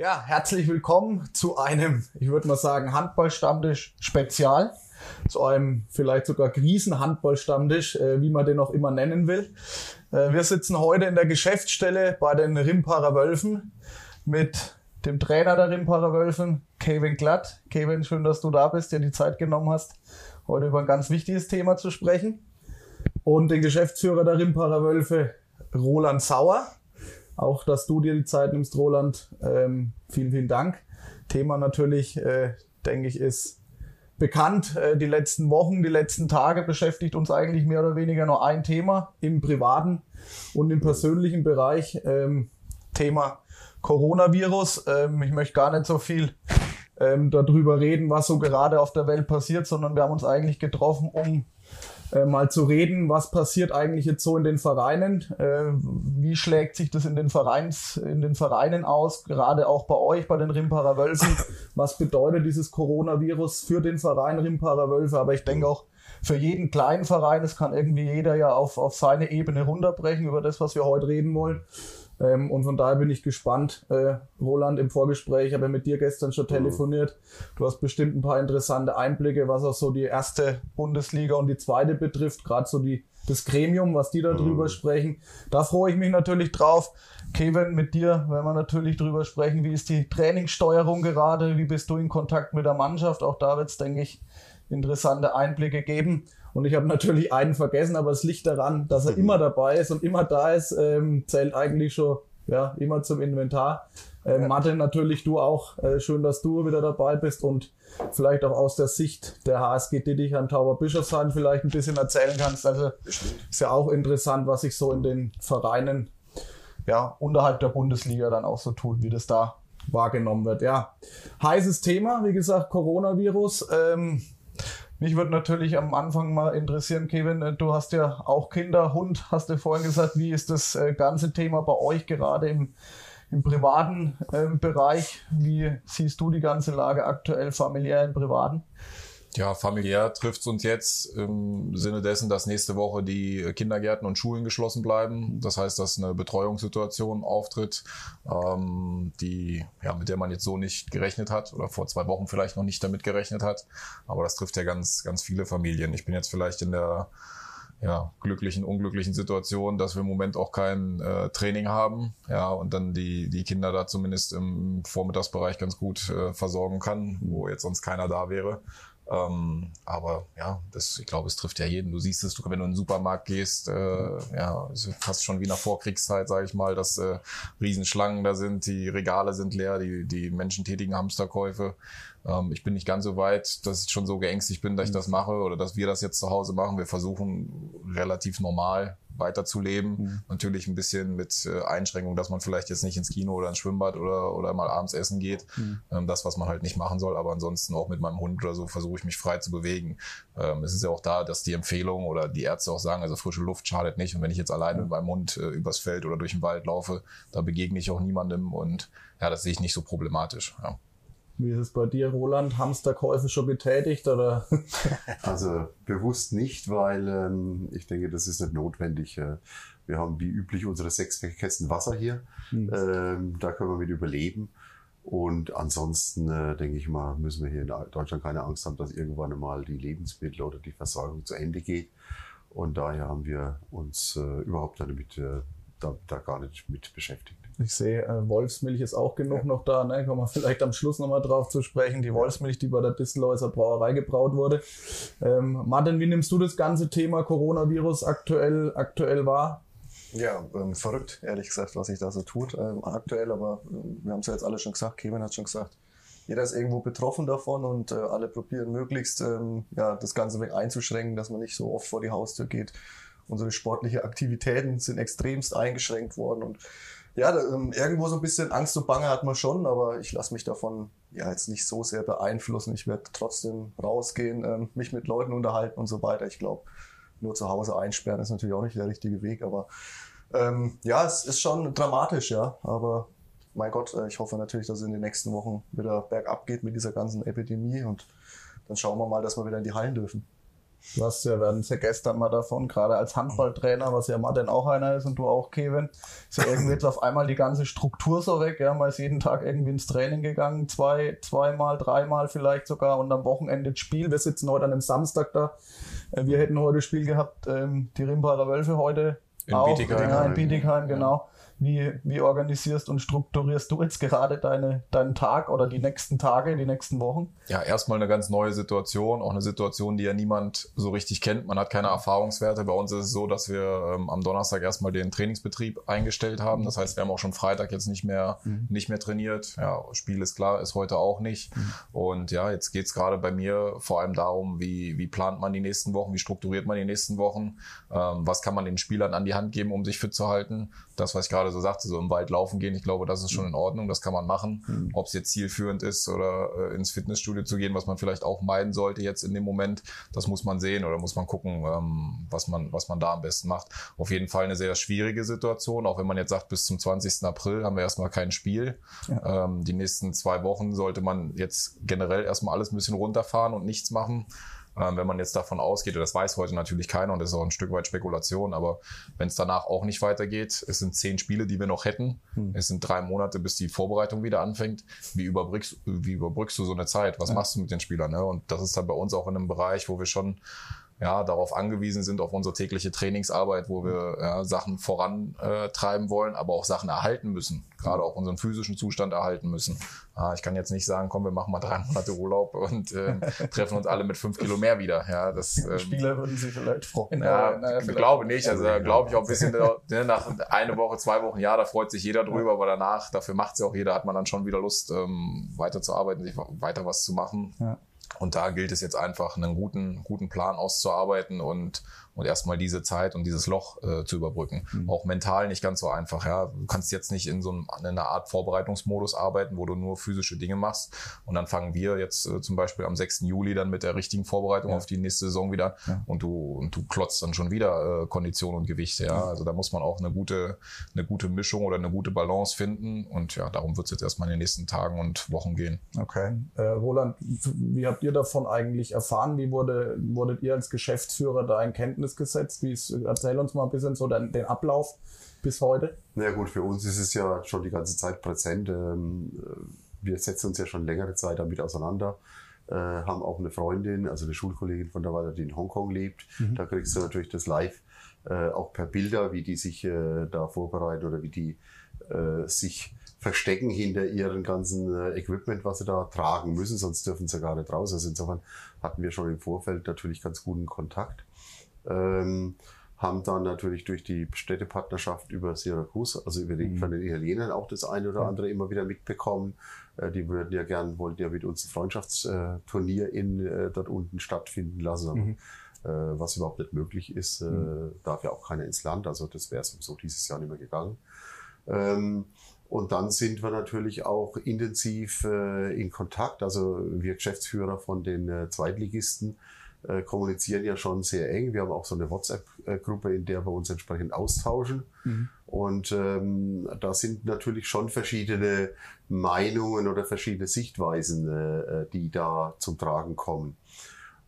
Ja, herzlich willkommen zu einem, ich würde mal sagen, Handballstammtisch Spezial. Zu einem vielleicht sogar Krisenhandballstammtisch, äh, wie man den auch immer nennen will. Äh, wir sitzen heute in der Geschäftsstelle bei den Rimparer Wölfen mit dem Trainer der Rimparer Wölfen, Kevin Glatt. Kevin, schön, dass du da bist, dir die Zeit genommen hast, heute über ein ganz wichtiges Thema zu sprechen. Und den Geschäftsführer der Rimparer Wölfe, Roland Sauer. Auch, dass du dir die Zeit nimmst, Roland. Ähm, vielen, vielen Dank. Thema natürlich, äh, denke ich, ist bekannt. Äh, die letzten Wochen, die letzten Tage beschäftigt uns eigentlich mehr oder weniger nur ein Thema im privaten und im persönlichen Bereich. Ähm, Thema Coronavirus. Ähm, ich möchte gar nicht so viel ähm, darüber reden, was so gerade auf der Welt passiert, sondern wir haben uns eigentlich getroffen, um äh, mal zu reden, was passiert eigentlich jetzt so in den Vereinen, äh, wie schlägt sich das in den Vereins, in den Vereinen aus, gerade auch bei euch, bei den Rimparer Wölfen, was bedeutet dieses Coronavirus für den Verein Rimparer Wölfe, aber ich denke auch für jeden kleinen Verein, es kann irgendwie jeder ja auf, auf seine Ebene runterbrechen über das, was wir heute reden wollen. Ähm, und von daher bin ich gespannt. Äh, Roland, im Vorgespräch habe ich mit dir gestern schon mhm. telefoniert. Du hast bestimmt ein paar interessante Einblicke, was auch so die erste Bundesliga und die zweite betrifft, gerade so die, das Gremium, was die da drüber mhm. sprechen. Da freue ich mich natürlich drauf. Kevin, mit dir werden wir natürlich drüber sprechen. Wie ist die Trainingssteuerung gerade? Wie bist du in Kontakt mit der Mannschaft? Auch da wird es, denke ich, interessante Einblicke geben. Und ich habe natürlich einen vergessen, aber es liegt daran, dass er mhm. immer dabei ist und immer da ist, ähm, zählt eigentlich schon ja, immer zum Inventar. Ähm, ja. Martin, natürlich du auch. Äh, schön, dass du wieder dabei bist und vielleicht auch aus der Sicht der HSG Dittichheim Tauber Bischofsheim vielleicht ein bisschen erzählen kannst. Also ist ja auch interessant, was sich so in den Vereinen ja, unterhalb der Bundesliga dann auch so tut, wie das da wahrgenommen wird. Ja, heißes Thema, wie gesagt, Coronavirus. Ähm, mich würde natürlich am Anfang mal interessieren, Kevin, äh, du hast ja auch Kinder, Hund, hast du vorhin gesagt, wie ist das äh, ganze Thema bei euch gerade im, im privaten äh, Bereich? Wie siehst du die ganze Lage aktuell familiär im Privaten? Ja, familiär trifft es uns jetzt im Sinne dessen, dass nächste Woche die Kindergärten und Schulen geschlossen bleiben. Das heißt, dass eine Betreuungssituation auftritt, ähm, die, ja, mit der man jetzt so nicht gerechnet hat oder vor zwei Wochen vielleicht noch nicht damit gerechnet hat. Aber das trifft ja ganz, ganz viele Familien. Ich bin jetzt vielleicht in der ja, glücklichen, unglücklichen Situation, dass wir im Moment auch kein äh, Training haben, ja, und dann die, die Kinder da zumindest im Vormittagsbereich ganz gut äh, versorgen kann, wo jetzt sonst keiner da wäre. Ähm, aber ja, das, ich glaube, es trifft ja jeden. Du siehst es, wenn du in den Supermarkt gehst, äh, ja, ist fast schon wie nach Vorkriegszeit, sage ich mal, dass äh, Riesenschlangen da sind, die Regale sind leer, die, die Menschen tätigen Hamsterkäufe. Ähm, ich bin nicht ganz so weit, dass ich schon so geängstigt bin, dass ich das mache oder dass wir das jetzt zu Hause machen. Wir versuchen relativ normal weiterzuleben. Mhm. Natürlich ein bisschen mit äh, Einschränkung, dass man vielleicht jetzt nicht ins Kino oder ins Schwimmbad oder, oder mal abends essen geht. Mhm. Ähm, das, was man halt nicht machen soll. Aber ansonsten auch mit meinem Hund oder so versuche ich mich frei zu bewegen. Ähm, es ist ja auch da, dass die Empfehlung oder die Ärzte auch sagen, also frische Luft schadet nicht. Und wenn ich jetzt alleine mhm. mit meinem Hund äh, übers Feld oder durch den Wald laufe, da begegne ich auch niemandem und ja, das sehe ich nicht so problematisch. Ja. Wie ist es bei dir, Roland? Hamsterkäufe schon betätigt oder? Also bewusst nicht, weil ähm, ich denke, das ist nicht notwendig. Äh, wir haben wie üblich unsere sechs Kästen Wasser hier. Mhm. Ähm, da können wir mit überleben. Und ansonsten äh, denke ich mal, müssen wir hier in Deutschland keine Angst haben, dass irgendwann einmal die Lebensmittel oder die Versorgung zu Ende geht. Und daher haben wir uns äh, überhaupt damit äh, da, da gar nicht mit beschäftigt. Ich sehe, äh, Wolfsmilch ist auch genug ja. noch da. Ne? Kommen wir vielleicht am Schluss nochmal drauf zu sprechen. Die Wolfsmilch, die bei der Distelhäuser Brauerei gebraut wurde. Ähm, Martin, wie nimmst du das ganze Thema Coronavirus aktuell, aktuell wahr? Ja, ähm, verrückt, ehrlich gesagt, was sich da so tut ähm, aktuell. Aber äh, wir haben es ja jetzt alle schon gesagt, Kevin hat schon gesagt, jeder ist irgendwo betroffen davon und äh, alle probieren möglichst ähm, ja, das Ganze weg einzuschränken, dass man nicht so oft vor die Haustür geht. Unsere sportliche Aktivitäten sind extremst eingeschränkt worden und ja, da, ähm, irgendwo so ein bisschen Angst und Bange hat man schon, aber ich lasse mich davon ja jetzt nicht so sehr beeinflussen. Ich werde trotzdem rausgehen, ähm, mich mit Leuten unterhalten und so weiter. Ich glaube, nur zu Hause einsperren ist natürlich auch nicht der richtige Weg, aber ähm, ja, es ist schon dramatisch, ja. Aber mein Gott, äh, ich hoffe natürlich, dass es in den nächsten Wochen wieder bergab geht mit dieser ganzen Epidemie und dann schauen wir mal, dass wir wieder in die Hallen dürfen. Ja, wir hatten es ja gestern mal davon, gerade als Handballtrainer, was ja Martin auch einer ist und du auch, Kevin, ist ja irgendwie jetzt auf einmal die ganze Struktur so weg. Ja, man ist jeden Tag irgendwie ins Training gegangen, zwei, zweimal, dreimal vielleicht sogar und am Wochenende das Spiel. Wir sitzen heute an einem Samstag da. Äh, Wir hätten heute Spiel gehabt, ähm, die Rimbacher Wölfe heute. In auch, Bietigheim. Ja, in Bietigheim, genau. Wie, wie organisierst und strukturierst du jetzt gerade deine, deinen Tag oder die nächsten Tage, die nächsten Wochen? Ja, erstmal eine ganz neue Situation, auch eine Situation, die ja niemand so richtig kennt. Man hat keine Erfahrungswerte. Bei uns ist es so, dass wir ähm, am Donnerstag erstmal den Trainingsbetrieb eingestellt haben. Das heißt, wir haben auch schon Freitag jetzt nicht mehr, nicht mehr trainiert. Ja, Spiel ist klar, ist heute auch nicht. Und ja, jetzt geht's gerade bei mir vor allem darum, wie, wie plant man die nächsten Wochen, wie strukturiert man die nächsten Wochen, ähm, was kann man den Spielern an die Hand geben, um sich fit zu halten. Das, was ich gerade so sagte, so im Wald laufen gehen, ich glaube, das ist schon in Ordnung, das kann man machen. Ob es jetzt zielführend ist oder äh, ins Fitnessstudio zu gehen, was man vielleicht auch meiden sollte jetzt in dem Moment, das muss man sehen oder muss man gucken, ähm, was, man, was man da am besten macht. Auf jeden Fall eine sehr schwierige Situation, auch wenn man jetzt sagt, bis zum 20. April haben wir erstmal kein Spiel. Ähm, die nächsten zwei Wochen sollte man jetzt generell erstmal alles ein bisschen runterfahren und nichts machen. Ähm, wenn man jetzt davon ausgeht, das weiß heute natürlich keiner und das ist auch ein Stück weit Spekulation, aber wenn es danach auch nicht weitergeht, es sind zehn Spiele, die wir noch hätten, es sind drei Monate, bis die Vorbereitung wieder anfängt, wie überbrückst, wie überbrückst du so eine Zeit? Was machst du mit den Spielern? Ne? Und das ist dann bei uns auch in einem Bereich, wo wir schon ja, darauf angewiesen sind, auf unsere tägliche Trainingsarbeit, wo wir ja, Sachen vorantreiben wollen, aber auch Sachen erhalten müssen, gerade auch unseren physischen Zustand erhalten müssen. Ah, ich kann jetzt nicht sagen, komm, wir machen mal drei Monate Urlaub und äh, treffen uns alle mit fünf Kilo mehr wieder. Ja, das, ähm, Spieler würden sich vielleicht freuen. ja, aber, naja, ich glaube nicht. Also da glaube ich auch ein bisschen ne, nach eine Woche, zwei Wochen, ja, da freut sich jeder drüber, aber danach, dafür macht es ja auch jeder, hat man dann schon wieder Lust, ähm, weiterzuarbeiten, sich weiter was zu machen. Ja. Und da gilt es jetzt einfach, einen guten, guten Plan auszuarbeiten und, und erstmal diese Zeit und dieses Loch äh, zu überbrücken. Auch mental nicht ganz so einfach. Ja. Du kannst jetzt nicht in so einem, in einer Art Vorbereitungsmodus arbeiten, wo du nur physische Dinge machst. Und dann fangen wir jetzt äh, zum Beispiel am 6. Juli dann mit der richtigen Vorbereitung auf die nächste Saison wieder. Und du, und du klotzt dann schon wieder äh, Kondition und Gewicht. Ja. Also da muss man auch eine gute, eine gute Mischung oder eine gute Balance finden. Und ja, darum wird es jetzt erstmal in den nächsten Tagen und Wochen gehen. Okay. Äh, Roland, wie habt ihr davon eigentlich erfahren? Wie wurde, wurdet ihr als Geschäftsführer da in Kenntnis gesetzt? Wie ist, erzähl uns mal ein bisschen so den, den Ablauf bis heute. Na ja, gut, für uns ist es ja schon die ganze Zeit präsent. Ähm, Wir setzen uns ja schon längere Zeit damit auseinander. Äh, haben auch eine Freundin, also eine Schulkollegin von der Weile, die in Hongkong lebt. Da kriegst du natürlich das live äh, auch per Bilder, wie die sich äh, da vorbereiten oder wie die äh, sich verstecken hinter ihren ganzen äh, Equipment, was sie da tragen müssen, sonst dürfen sie gar nicht raus. Also insofern hatten wir schon im Vorfeld natürlich ganz guten Kontakt. Ähm, haben dann natürlich durch die Städtepartnerschaft über Syracuse, also über die, von den Italienern auch das eine oder andere immer wieder mitbekommen. Äh, die würden ja gern, wollten ja mit uns ein Freundschaftsturnier in, äh, dort unten stattfinden lassen. Aber, äh, was überhaupt nicht möglich ist, äh, darf ja auch keiner ins Land. Also das wäre sowieso dieses Jahr nicht mehr gegangen. Ähm, und dann sind wir natürlich auch intensiv äh, in Kontakt. Also wir Geschäftsführer von den Zweitligisten äh, kommunizieren ja schon sehr eng. Wir haben auch so eine WhatsApp-Gruppe, in der wir uns entsprechend austauschen. Und ähm, da sind natürlich schon verschiedene Meinungen oder verschiedene Sichtweisen, äh, die da zum Tragen kommen.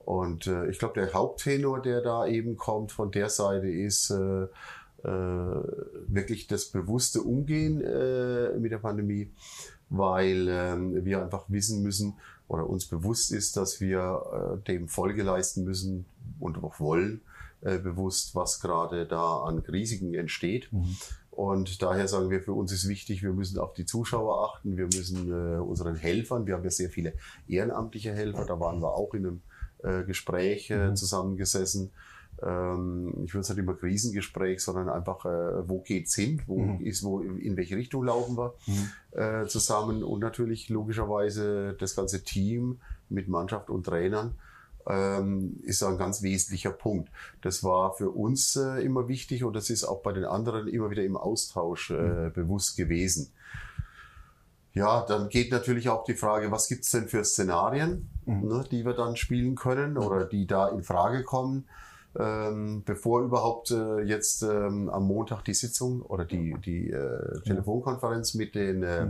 Und äh, ich glaube, der Haupttenor, der da eben kommt von der Seite, ist äh, äh, wirklich das bewusste Umgehen äh, mit der Pandemie, weil ähm, wir einfach wissen müssen oder uns bewusst ist, dass wir äh, dem Folge leisten müssen und auch wollen, äh, bewusst, was gerade da an Risiken entsteht. Und daher sagen wir, für uns ist wichtig, wir müssen auf die Zuschauer achten, wir müssen äh, unseren Helfern, wir haben ja sehr viele ehrenamtliche Helfer, da waren wir auch in einem äh, Gespräch äh, zusammengesessen. Ähm, ich würde es nicht immer Krisengespräch, sondern einfach, äh, wo geht's hin, wo ist, wo, in welche Richtung laufen wir? Äh, zusammen und natürlich logischerweise das ganze Team mit Mannschaft und Trainern ähm, ist ein ganz wesentlicher Punkt. Das war für uns äh, immer wichtig und das ist auch bei den anderen immer wieder im Austausch äh, bewusst gewesen. Ja, dann geht natürlich auch die Frage, was gibt's denn für Szenarien, ne, die wir dann spielen können oder die da in Frage kommen, ähm, bevor überhaupt äh, jetzt ähm, am Montag die Sitzung oder die, die äh, Telefonkonferenz mit den äh,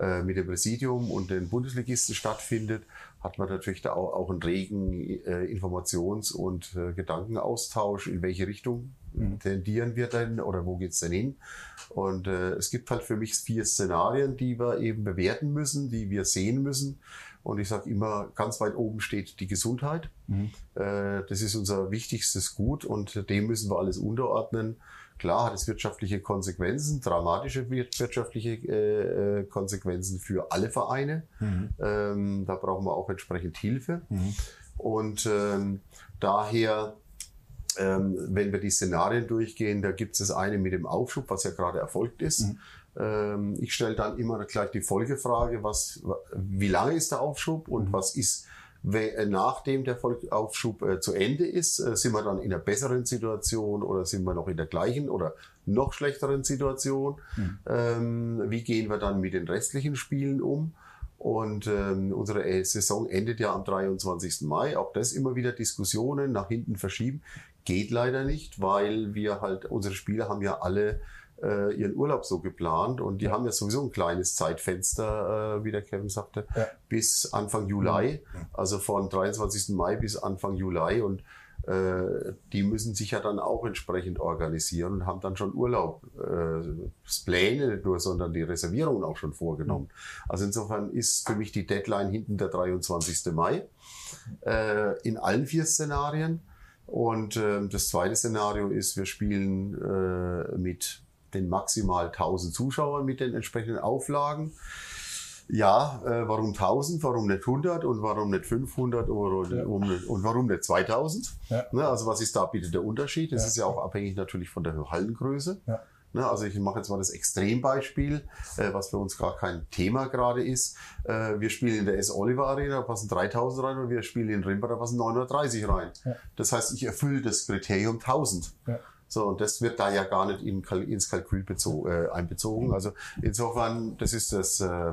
äh, mit dem Präsidium und den Bundesligisten stattfindet, hat man natürlich da auch, auch einen regen äh, Informations- und äh, Gedankenaustausch, in welche Richtung mhm. tendieren wir denn oder wo geht's denn hin? Und äh, es gibt halt für mich vier Szenarien, die wir eben bewerten müssen, die wir sehen müssen. Und ich sage immer, ganz weit oben steht die Gesundheit. Mhm. Äh, das ist unser wichtigstes Gut und dem müssen wir alles unterordnen. Klar hat es wirtschaftliche Konsequenzen, dramatische wirtschaftliche äh, äh, Konsequenzen für alle Vereine. Mhm. Ähm, da brauchen wir auch entsprechend Hilfe. Mhm. Und ähm, daher, ähm, wenn wir die Szenarien durchgehen, da gibt es das eine mit dem Aufschub, was ja gerade erfolgt ist. Mhm. Ähm, ich stelle dann immer gleich die Folgefrage, was, wie lange ist der Aufschub und mhm. was ist äh, nachdem der Volksaufschub äh, zu Ende ist, äh, sind wir dann in einer besseren Situation oder sind wir noch in der gleichen oder noch schlechteren Situation? Mhm. Ähm, wie gehen wir dann mit den restlichen Spielen um? Und ähm, unsere äh, Saison endet ja am 23. Mai. Auch das immer wieder Diskussionen nach hinten verschieben. Geht leider nicht, weil wir halt, unsere Spieler haben ja alle äh, ihren Urlaub so geplant und die ja. haben ja sowieso ein kleines Zeitfenster, äh, wie der Kevin sagte, ja. bis Anfang Juli, also von 23. Mai bis Anfang Juli und äh, die müssen sich ja dann auch entsprechend organisieren und haben dann schon Urlaub, äh, Pläne nicht nur, sondern die Reservierungen auch schon vorgenommen. Also insofern ist für mich die Deadline hinten der 23. Mai äh, in allen vier Szenarien. Und äh, das zweite Szenario ist, wir spielen äh, mit den maximal 1000 Zuschauern mit den entsprechenden Auflagen. Ja, äh, warum 1000, warum nicht 100 und warum nicht 500 oder, ja. um, und warum nicht 2000? Ja. Ne, also was ist da bitte der Unterschied? Das ja. ist ja auch abhängig natürlich von der Hallengröße. Ne, also ich mache jetzt mal das Extrembeispiel, äh, was für uns gar kein Thema gerade ist. Äh, wir spielen in der S. Oliver Arena, da passen 3000 rein und wir spielen in Rimba, da passen 930 rein. Das heißt, ich erfülle das Kriterium 1000. So, und das wird da ja gar nicht in, ins Kalkül äh, einbezogen. Also insofern, das ist das äh,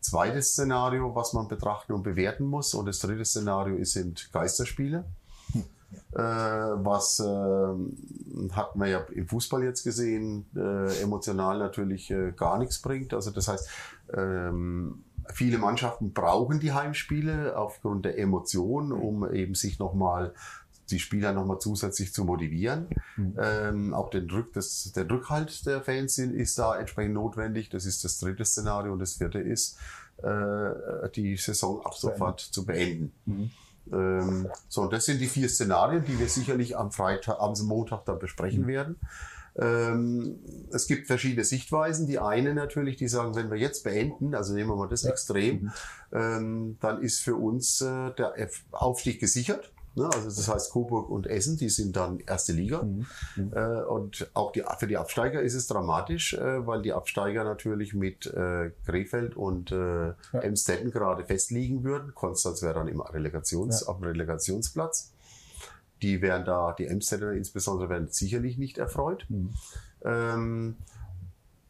zweite Szenario, was man betrachten und bewerten muss. Und das dritte Szenario sind Geisterspiele. Äh, was äh, hat man ja im Fußball jetzt gesehen, äh, emotional natürlich äh, gar nichts bringt. Also das heißt, ähm, viele Mannschaften brauchen die Heimspiele aufgrund der Emotionen, um eben sich nochmal die Spieler nochmal zusätzlich zu motivieren. Mhm. Ähm, auch den Rück, das, der Rückhalt der Fans ist da entsprechend notwendig. Das ist das dritte Szenario. Und das vierte ist, äh, die Saison ab sofort zu beenden. Mhm. Ähm, so, das sind die vier Szenarien, die wir sicherlich am Freitag, am Montag dann besprechen mhm. werden. Ähm, es gibt verschiedene Sichtweisen. Die eine natürlich, die sagen, wenn wir jetzt beenden, also nehmen wir mal das ja. Extrem, mhm. ähm, dann ist für uns äh, der Aufstieg gesichert. Ne? Also das heißt, Coburg und Essen, die sind dann erste Liga. Mhm. Mhm. Äh, und auch die, für die Absteiger ist es dramatisch, äh, weil die Absteiger natürlich mit äh, Krefeld und äh, ja. Emstetten gerade festliegen würden. Konstanz wäre dann im Relegations, ja. auf dem Relegationsplatz. Die wären da, die Emstetten insbesondere werden sicherlich nicht erfreut. Mhm. Ähm,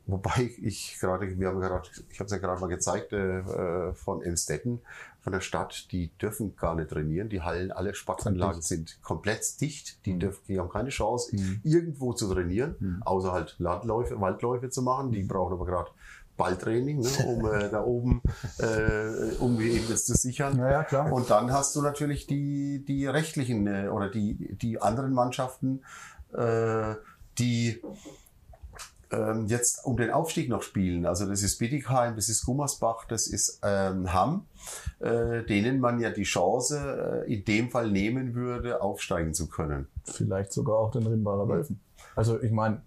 Wobei ich gerade, wir haben gerade, ich habe es ja gerade mal gezeigt, äh, von Emstetten, von der Stadt, die dürfen gar nicht trainieren. Die Hallen, alle Sportanlagen sind komplett dicht. Die, mhm. dürfen, die haben keine Chance, mhm. irgendwo zu trainieren, mhm. außer halt Landläufe, Waldläufe zu machen. Die brauchen aber gerade Balltraining, ne, um äh, da oben, äh, um eben das zu sichern. Ja, ja, klar. Und dann hast du natürlich die, die rechtlichen äh, oder die, die anderen Mannschaften, äh, die ähm, jetzt um den Aufstieg noch spielen. Also das ist Bietigheim, das ist Gummersbach, das ist ähm, Hamm, äh, denen man ja die Chance äh, in dem Fall nehmen würde, aufsteigen zu können. Vielleicht sogar auch den Rimbacher Wölfen. Also ich meine,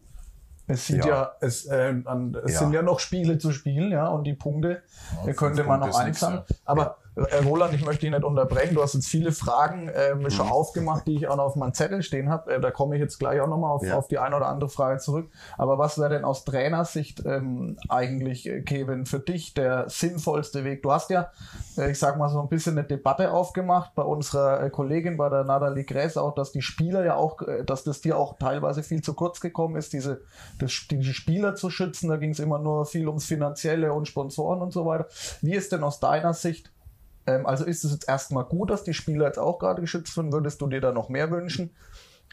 es sind ja, ja es, äh, an, es ja. sind ja noch Spiele zu spielen, ja, und die Punkte ja, könnte man noch einsammeln. Aber Roland, ich möchte dich nicht unterbrechen. Du hast jetzt viele Fragen ähm, schon mhm. aufgemacht, die ich auch noch auf meinem Zettel stehen habe. Äh, da komme ich jetzt gleich auch nochmal auf, ja. auf die eine oder andere Frage zurück. Aber was wäre denn aus Trainersicht ähm, eigentlich, äh, Kevin, für dich der sinnvollste Weg? Du hast ja, äh, ich sag mal so ein bisschen eine Debatte aufgemacht bei unserer äh, Kollegin, bei der Natalie Gräß auch, dass die Spieler ja auch, äh, dass das dir auch teilweise viel zu kurz gekommen ist, diese das, die Spieler zu schützen. Da ging es immer nur viel ums Finanzielle und Sponsoren und so weiter. Wie ist denn aus deiner Sicht ähm, also ist es jetzt erstmal gut, dass die Spieler jetzt auch gerade geschützt werden. Würdest du dir da noch mehr wünschen?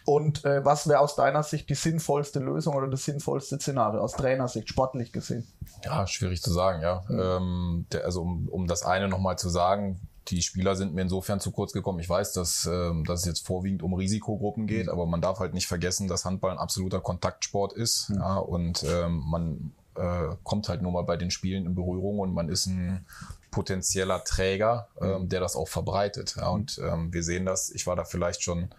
Und äh, was wäre aus deiner Sicht die sinnvollste Lösung oder das sinnvollste Szenario aus Trainersicht, sportlich gesehen? Ja, schwierig zu sagen, ja. Mhm. Ähm, der, also um, um das eine nochmal zu sagen, die Spieler sind mir insofern zu kurz gekommen. Ich weiß, dass, ähm, dass es jetzt vorwiegend um Risikogruppen geht, mhm. aber man darf halt nicht vergessen, dass Handball ein absoluter Kontaktsport ist. Mhm. Ja, und ähm, man äh, kommt halt nur mal bei den Spielen in Berührung und man ist ein potenzieller Träger, ähm, der das auch verbreitet. Ja, und ähm, wir sehen das, ich war da vielleicht schon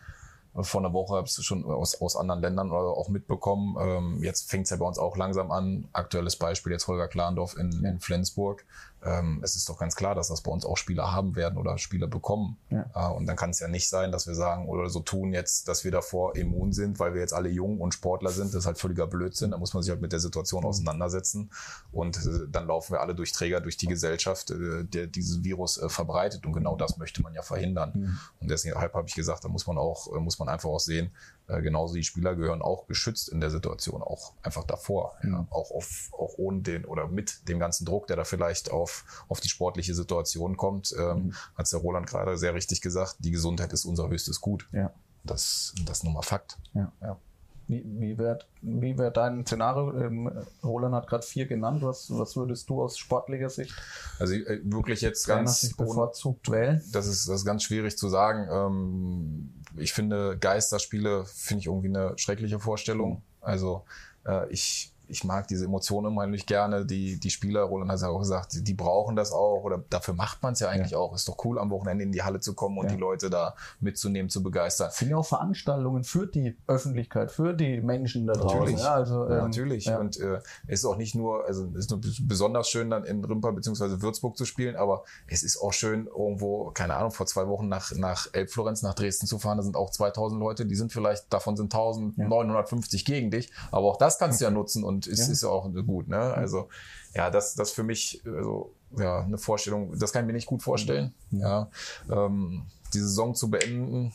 vor einer Woche, habe es schon aus, aus anderen Ländern auch mitbekommen. Ähm, jetzt fängt es ja bei uns auch langsam an. Aktuelles Beispiel jetzt Holger Klandorf in, in Flensburg ähm, es ist doch ganz klar, dass das bei uns auch Spieler haben werden oder Spieler bekommen. Ja. Äh, und dann kann es ja nicht sein, dass wir sagen oder so tun jetzt, dass wir davor immun sind, weil wir jetzt alle jung und Sportler sind. Das ist halt völliger Blödsinn. Da muss man sich halt mit der Situation auseinandersetzen. Und äh, dann laufen wir alle durch Träger, durch die Gesellschaft, äh, der dieses Virus äh, verbreitet. Und genau das möchte man ja verhindern. Mhm. Und deshalb habe ich gesagt, da muss man auch, äh, muss man einfach auch sehen, äh, genauso die Spieler gehören auch geschützt in der Situation, auch einfach davor. Ja. Ja. Auch, auf, auch ohne den oder mit dem ganzen Druck, der da vielleicht auf, auf die sportliche Situation kommt, ähm, mhm. hat der Roland gerade sehr richtig gesagt, die Gesundheit ist unser höchstes Gut. Ja. Das, das ist nun mal Fakt. Ja. Ja. Wie, wie wäre wie wär dein Szenario? Ähm, Roland hat gerade vier genannt. Was, was würdest du aus sportlicher Sicht? Also äh, wirklich jetzt ganz sich bevorzugt wählen? Das ist, das ist ganz schwierig zu sagen. Ähm, ich finde Geisterspiele finde ich irgendwie eine schreckliche Vorstellung. Also äh, ich ich mag diese Emotionen unheimlich gerne. Die, die Spieler, Roland hat ja auch gesagt, die, die brauchen das auch oder dafür macht man es ja eigentlich ja. auch. Ist doch cool, am Wochenende in die Halle zu kommen und ja. die Leute da mitzunehmen, zu begeistern. Das sind ja auch Veranstaltungen für die Öffentlichkeit, für die Menschen da draußen. Natürlich, ja, also, ähm, natürlich. Und äh, es ist auch nicht nur, also es ist nur besonders schön, dann in Rimper bzw. Würzburg zu spielen, aber es ist auch schön, irgendwo, keine Ahnung, vor zwei Wochen nach, nach Elbflorenz, nach Dresden zu fahren. Da sind auch 2000 Leute, die sind vielleicht, davon sind 1950 gegen dich, aber auch das kannst du ja nutzen und ist, ist ja auch gut. Ne? Also ja, das, das für mich also, ja, eine Vorstellung, das kann ich mir nicht gut vorstellen. Ja, ähm, die Saison zu beenden,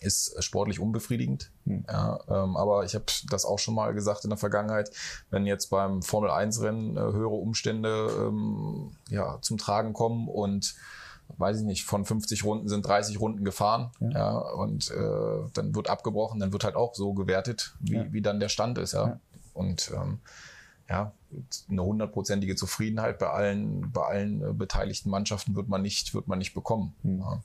ist sportlich unbefriedigend. Hm. Ja, ähm, aber ich habe das auch schon mal gesagt in der Vergangenheit, wenn jetzt beim Formel 1 Rennen äh, höhere Umstände ähm, ja, zum Tragen kommen und weiß ich nicht, von 50 Runden sind 30 Runden gefahren, ja, ja und äh, dann wird abgebrochen, dann wird halt auch so gewertet, wie, ja. wie dann der Stand ist, ja. Und ähm, ja, eine hundertprozentige Zufriedenheit bei allen, bei allen äh, beteiligten Mannschaften wird man nicht, wird man nicht bekommen. Mhm. Ja.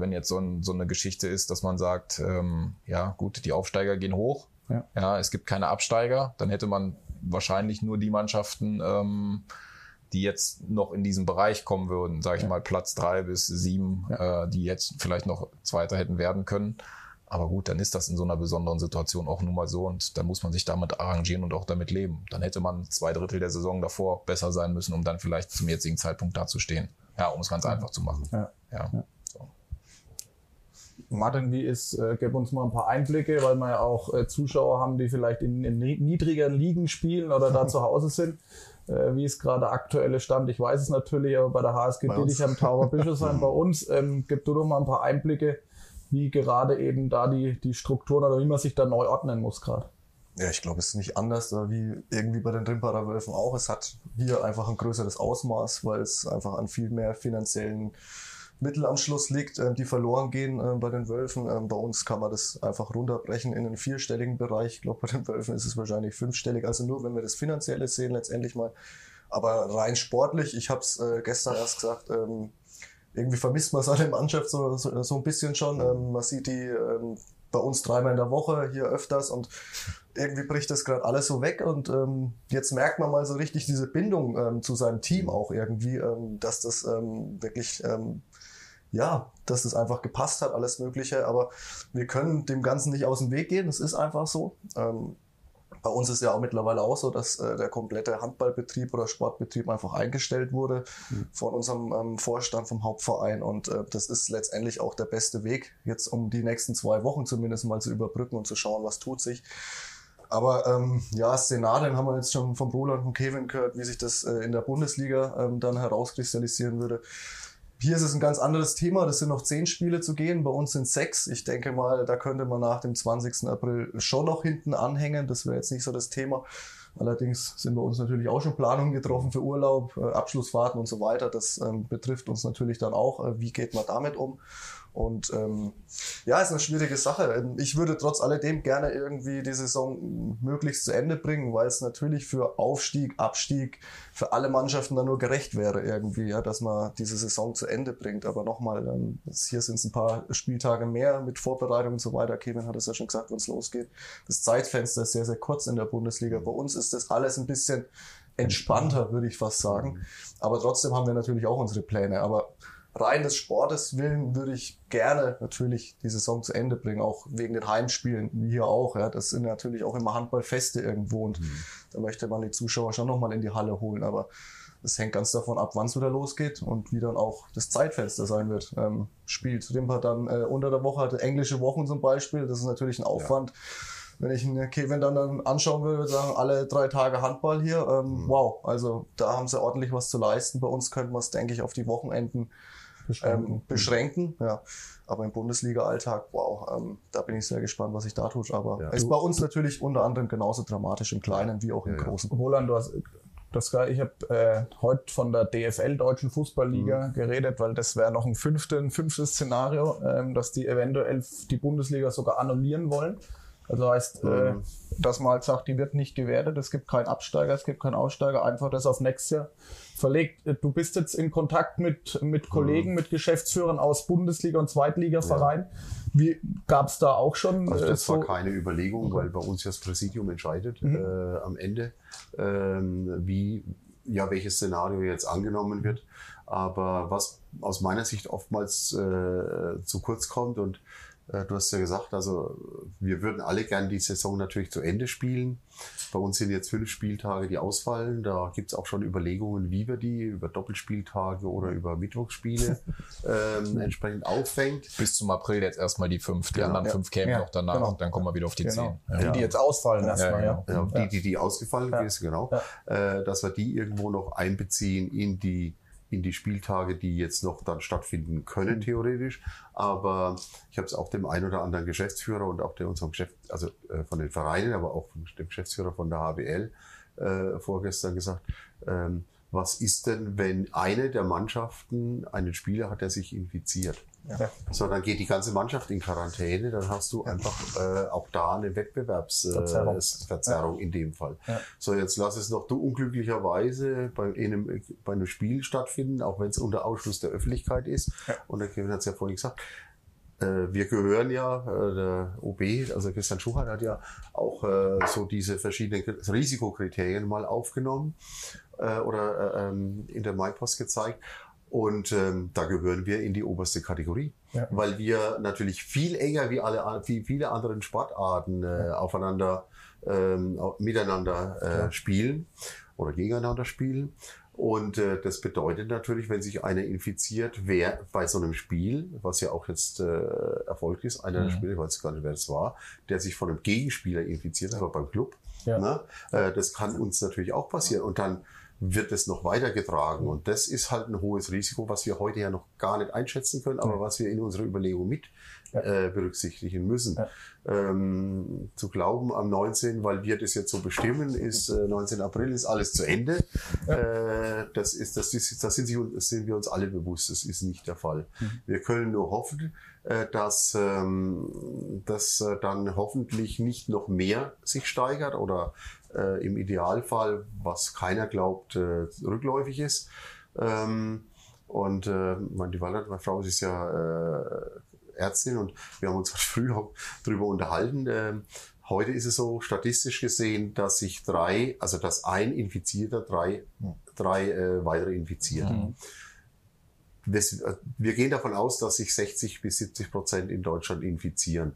Wenn jetzt so, ein, so, eine Geschichte ist, dass man sagt, ähm, ja gut, die Aufsteiger gehen hoch, ja. ja. es gibt keine Absteiger, dann hätte man wahrscheinlich nur die Mannschaften, ähm, die jetzt noch in diesem Bereich kommen würden, sage ich ja. mal Platz drei bis sieben, äh, die jetzt vielleicht noch Zweiter hätten werden können. Aber gut, dann ist das in so einer besonderen Situation auch nun mal so und dann muss man sich damit arrangieren und auch damit leben. Dann hätte man zwei Drittel der Saison davor besser sein müssen, um dann vielleicht zum jetzigen Zeitpunkt dazustehen. Ja, um es ganz einfach zu machen. Ja. ja. ja. So. Martin, wie ist, äh, gib uns mal ein paar Einblicke, weil wir ja auch äh, Zuschauer haben, die vielleicht in, in niedrigeren Ligen spielen oder da zu Hause sind. Äh, wie ist gerade aktuelle Stand? Ich weiß es natürlich, aber bei der HSG Dietigheim Tauber Bischofsheim bei uns, ähm, gib du doch mal ein paar Einblicke, wie gerade eben da die, die Strukturen oder wie man sich da neu ordnen muss gerade. Ja, ich glaube, es ist nicht anders wie irgendwie bei den Rimparer Wölfen auch. Es hat hier einfach ein größeres Ausmaß, weil es einfach an viel mehr finanziellen Mittel am Schluss liegt, ähm, die verloren gehen ähm, bei den Wölfen. Ähm, bei uns kann man das einfach runterbrechen in einen vierstelligen Bereich. Ich glaube, bei den Wölfen ist es wahrscheinlich fünfstellig. Also nur, wenn wir das Finanzielle sehen, letztendlich mal. Aber rein sportlich, ich habe es äh, gestern erst gesagt, irgendwie vermisst man seine Mannschaft so, so, so ein bisschen schon. Ähm, man sieht die ähm, bei uns dreimal in der Woche, hier öfters und irgendwie bricht das gerade alles so weg und ähm, jetzt merkt man mal so richtig diese Bindung ähm, zu seinem Team auch irgendwie, ähm, dass das ähm, wirklich ähm, ja, dass das einfach gepasst hat, alles Mögliche. Aber wir können dem Ganzen nicht aus dem Weg gehen. Das ist einfach so. Ähm, bei uns ist ja auch mittlerweile auch so, dass äh, der komplette Handballbetrieb oder Sportbetrieb einfach eingestellt wurde mhm. von unserem ähm, Vorstand vom Hauptverein. Und äh, das ist letztendlich auch der beste Weg, jetzt um die nächsten zwei Wochen zumindest mal zu überbrücken und zu schauen, was tut sich. Aber ähm, ja, Szenarien haben wir jetzt schon vom Roland und Kevin gehört, wie sich das äh, in der Bundesliga ähm, dann herauskristallisieren würde. Hier ist es ein ganz anderes Thema. Das sind noch zehn Spiele zu gehen. Bei uns sind sechs. Ich denke mal, da könnte man nach dem 20. April schon noch hinten anhängen. Das wäre jetzt nicht so das Thema. Allerdings sind bei uns natürlich auch schon Planungen getroffen für Urlaub, äh, Abschlussfahrten und so weiter. Das ähm, betrifft uns natürlich dann auch. Äh, wie geht man damit um? Und ähm, ja, ist eine schwierige Sache. Ich würde trotz alledem gerne irgendwie die Saison möglichst zu Ende bringen, weil es natürlich für Aufstieg, Abstieg, für alle Mannschaften dann nur gerecht wäre irgendwie, ja, dass man diese Saison zu Ende bringt. Aber nochmal, ähm, hier sind es ein paar Spieltage mehr mit Vorbereitung und so weiter. Kevin hat es ja schon gesagt, wenn es losgeht. Das Zeitfenster ist sehr, sehr kurz in der Bundesliga. Bei uns ist das alles ein bisschen entspannter, würde ich fast sagen. Aber trotzdem haben wir natürlich auch unsere Pläne. Aber rein des Sportes willen würde ich gerne natürlich die Saison zu Ende bringen, auch wegen den Heimspielen, wie hier auch. Ja. Das sind natürlich auch immer Handballfeste irgendwo und mhm. da möchte man die Zuschauer schon nochmal in die Halle holen. Aber das hängt ganz davon ab, wann es wieder losgeht und wie dann auch das Zeitfenster sein wird. Ähm, Spiel, zu dem hat dann äh, unter der Woche hatte englische Wochen zum Beispiel. Das ist natürlich ein Aufwand. Ja wenn ich einen Kevin dann, dann anschauen würde, würde sagen, alle drei Tage Handball hier, ähm, mhm. wow, also da haben sie ordentlich was zu leisten. Bei uns könnten wir es, denke ich, auf die Wochenenden beschränken. Ähm, beschränken ja. Aber im Bundesliga-Alltag, wow, ähm, da bin ich sehr gespannt, was sich da tut. Aber ja. ist bei uns natürlich unter anderem genauso dramatisch im Kleinen wie auch im ja, Großen. Roland, du hast das, ich habe äh, heute von der DFL, Deutschen Fußballliga, mhm. geredet, weil das wäre noch ein, fünfte, ein fünftes Szenario, ähm, dass die eventuell die Bundesliga sogar annullieren wollen. Also heißt, äh, mhm. äh, dass man halt sagt, die wird nicht gewertet, es gibt keinen Absteiger, es gibt keinen Aussteiger, einfach das auf nächstes Jahr verlegt. Äh, du bist jetzt in Kontakt mit, mit Kollegen, mhm. mit Geschäftsführern aus Bundesliga- und Zweitligavereinen. Ja. Wie gab es da auch schon? Also das äh, so war keine Überlegung, weil bei uns ja das Präsidium entscheidet mhm. äh, am Ende, ähm, wie ja welches Szenario jetzt angenommen wird. Aber was aus meiner Sicht oftmals äh, zu kurz kommt und du hast ja gesagt, also wir würden alle gern die Saison natürlich zu Ende spielen. Bei uns sind jetzt fünf Spieltage, die ausfallen. Da gibt es auch schon Überlegungen, wie wir die über Doppelspieltage oder über Mittwochsspiele ähm, entsprechend auffängt. Bis zum April jetzt erstmal die fünf. Die genau. anderen fünf kämen ja, noch danach genau. und dann kommen wir wieder auf die genau. zehn. Ja. Die, die jetzt ausfallen erstmal. Ja, ja. Die, die, die ausgefallen ist, genau. Äh, dass wir die irgendwo noch einbeziehen in die in die Spieltage, die jetzt noch dann stattfinden können, theoretisch. Aber ich habe es auch dem einen oder anderen Geschäftsführer und auch der unserem Geschäft, also äh, von den Vereinen, aber auch dem Geschäftsführer von der HBL äh, vorgestern gesagt, ähm, was ist denn, wenn eine der Mannschaften einen Spieler hat, der sich infiziert? Ja. So, dann geht die ganze Mannschaft in Quarantäne, dann hast du einfach äh, auch da eine Wettbewerbsverzerrung äh, Verzerrung in dem Fall. Ja. So, jetzt lass es noch du unglücklicherweise bei einem, bei einem Spiel stattfinden, auch wenn es unter Ausschluss der Öffentlichkeit ist. Ja. Und der Kevin hat es ja vorhin gesagt, äh, wir gehören ja, äh, der OB, also Christian Schuchert hat ja auch äh, so diese verschiedenen Risikokriterien mal aufgenommen äh, oder äh, ähm, in der MyPost gezeigt. Und ähm, da gehören wir in die oberste Kategorie, ja. weil wir natürlich viel enger wie alle wie viele anderen Sportarten äh, aufeinander ähm, miteinander äh, spielen oder gegeneinander spielen. Und äh, das bedeutet natürlich, wenn sich einer infiziert, wer bei so einem Spiel, was ja auch jetzt äh, erfolgt ist, einer der mhm. Spieler, ich weiß gar nicht, wer das war, der sich von einem Gegenspieler infiziert hat, beim Club, ja. ne? äh, das kann uns natürlich auch passieren. Und dann wird es noch weitergetragen. Und das ist halt ein hohes Risiko, was wir heute ja noch gar nicht einschätzen können, aber was wir in unserer Überlegung mit äh, berücksichtigen müssen. Ähm, zu glauben am 19., weil wir das jetzt so bestimmen, ist äh, 19. April ist alles zu Ende. Äh, das ist, das ist, das sind, sich, das sind wir uns alle bewusst. Das ist nicht der Fall. Mhm. Wir können nur hoffen, äh, dass ähm, das äh, dann hoffentlich nicht noch mehr sich steigert oder äh, im Idealfall, was keiner glaubt, äh, rückläufig ist. Ähm, und äh, meine, die Walter, meine Frau, ist ja äh, Ärztin und wir haben uns früh auch darüber unterhalten. Ähm, heute ist es so statistisch gesehen, dass sich drei, also dass ein Infizierter drei, drei äh, weitere infiziert. Mhm. Wir gehen davon aus, dass sich 60 bis 70 Prozent in Deutschland infizieren.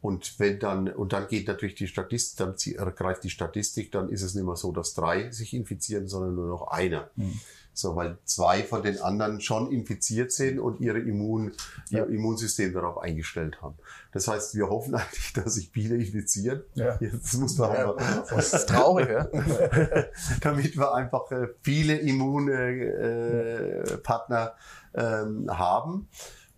Und wenn dann, und dann geht natürlich die Statistik, dann greift die Statistik, dann ist es nicht mehr so, dass drei sich infizieren, sondern nur noch einer. Mhm. So, weil zwei von den anderen schon infiziert sind und ihre Immun, ihr Immunsystem darauf eingestellt haben. Das heißt, wir hoffen eigentlich, dass sich viele infizieren. Ja. Das muss man ja, einfach, das ist traurig, ja. damit wir einfach äh, viele Immunpartner äh, ähm, haben.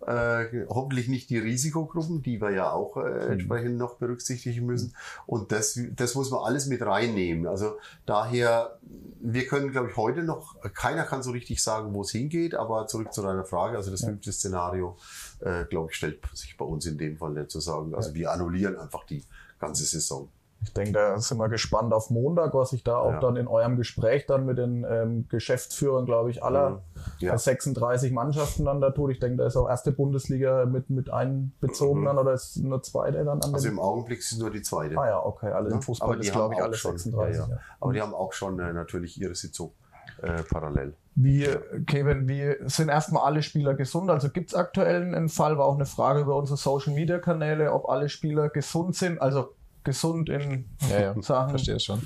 Äh, hoffentlich nicht die Risikogruppen, die wir ja auch äh, Mhm. entsprechend noch berücksichtigen müssen. Und das, das muss man alles mit reinnehmen. Also daher, wir können, glaube ich, heute noch, keiner kann so richtig sagen, wo es hingeht, aber zurück zu deiner Frage, also das fünfte Szenario, äh, glaube ich, stellt sich bei uns in dem Fall nicht zu sagen. Also wir annullieren einfach die ganze Saison. Ich denke, da sind wir gespannt auf Montag, was sich da auch Ja. dann in eurem Gespräch dann mit den ähm, Geschäftsführern, glaube ich, aller Ja. äh, 36 Mannschaften dann da tut. Ich denke, da ist auch erste Bundesliga mit, mit einbezogen dann oder ist nur zweite dann an Also im Augenblick sind nur die zweite. Ah ja, okay, alle im Fußball Aber die ist, glaube ich, haben auch alle schon, 36. Ja, ja. ja. Aber die haben auch schon äh, natürlich ihre Sitzung äh, parallel. Wie, Kevin, wie sind erstmal alle Spieler gesund? Also gibt es aktuell einen Fall, war auch eine Frage über unsere Social Media Kanäle, ob alle Spieler gesund sind, also gesund in Ja, ja. Sachen Verstehe schon.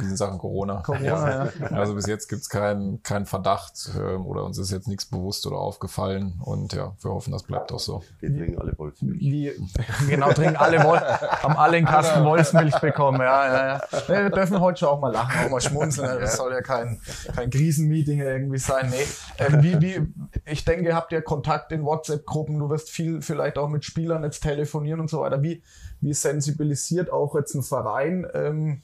In Sachen Corona. Corona, ja. Also bis jetzt gibt's keinen keinen Verdacht ähm, oder uns ist jetzt nichts bewusst oder aufgefallen. Und ja, wir hoffen, das bleibt auch so. Wir trinken alle Wolfsmilch. Genau, trinken alle Wol haben alle einen Kasten Wolfsmilch bekommen. Ja, ja, ja. Nee, wir dürfen heute schon auch mal lachen, auch mal schmunzeln. ja. Das soll ja kein, kein Krisenmeeting irgendwie sein. Nee. Ähm, wie, wie, ich denke, ihr habt ja Kontakt in WhatsApp-Gruppen. Du wirst viel vielleicht auch mit Spielern jetzt telefonieren und so weiter. Wie, wie sensibilisiert auch jetzt ein Verein ähm,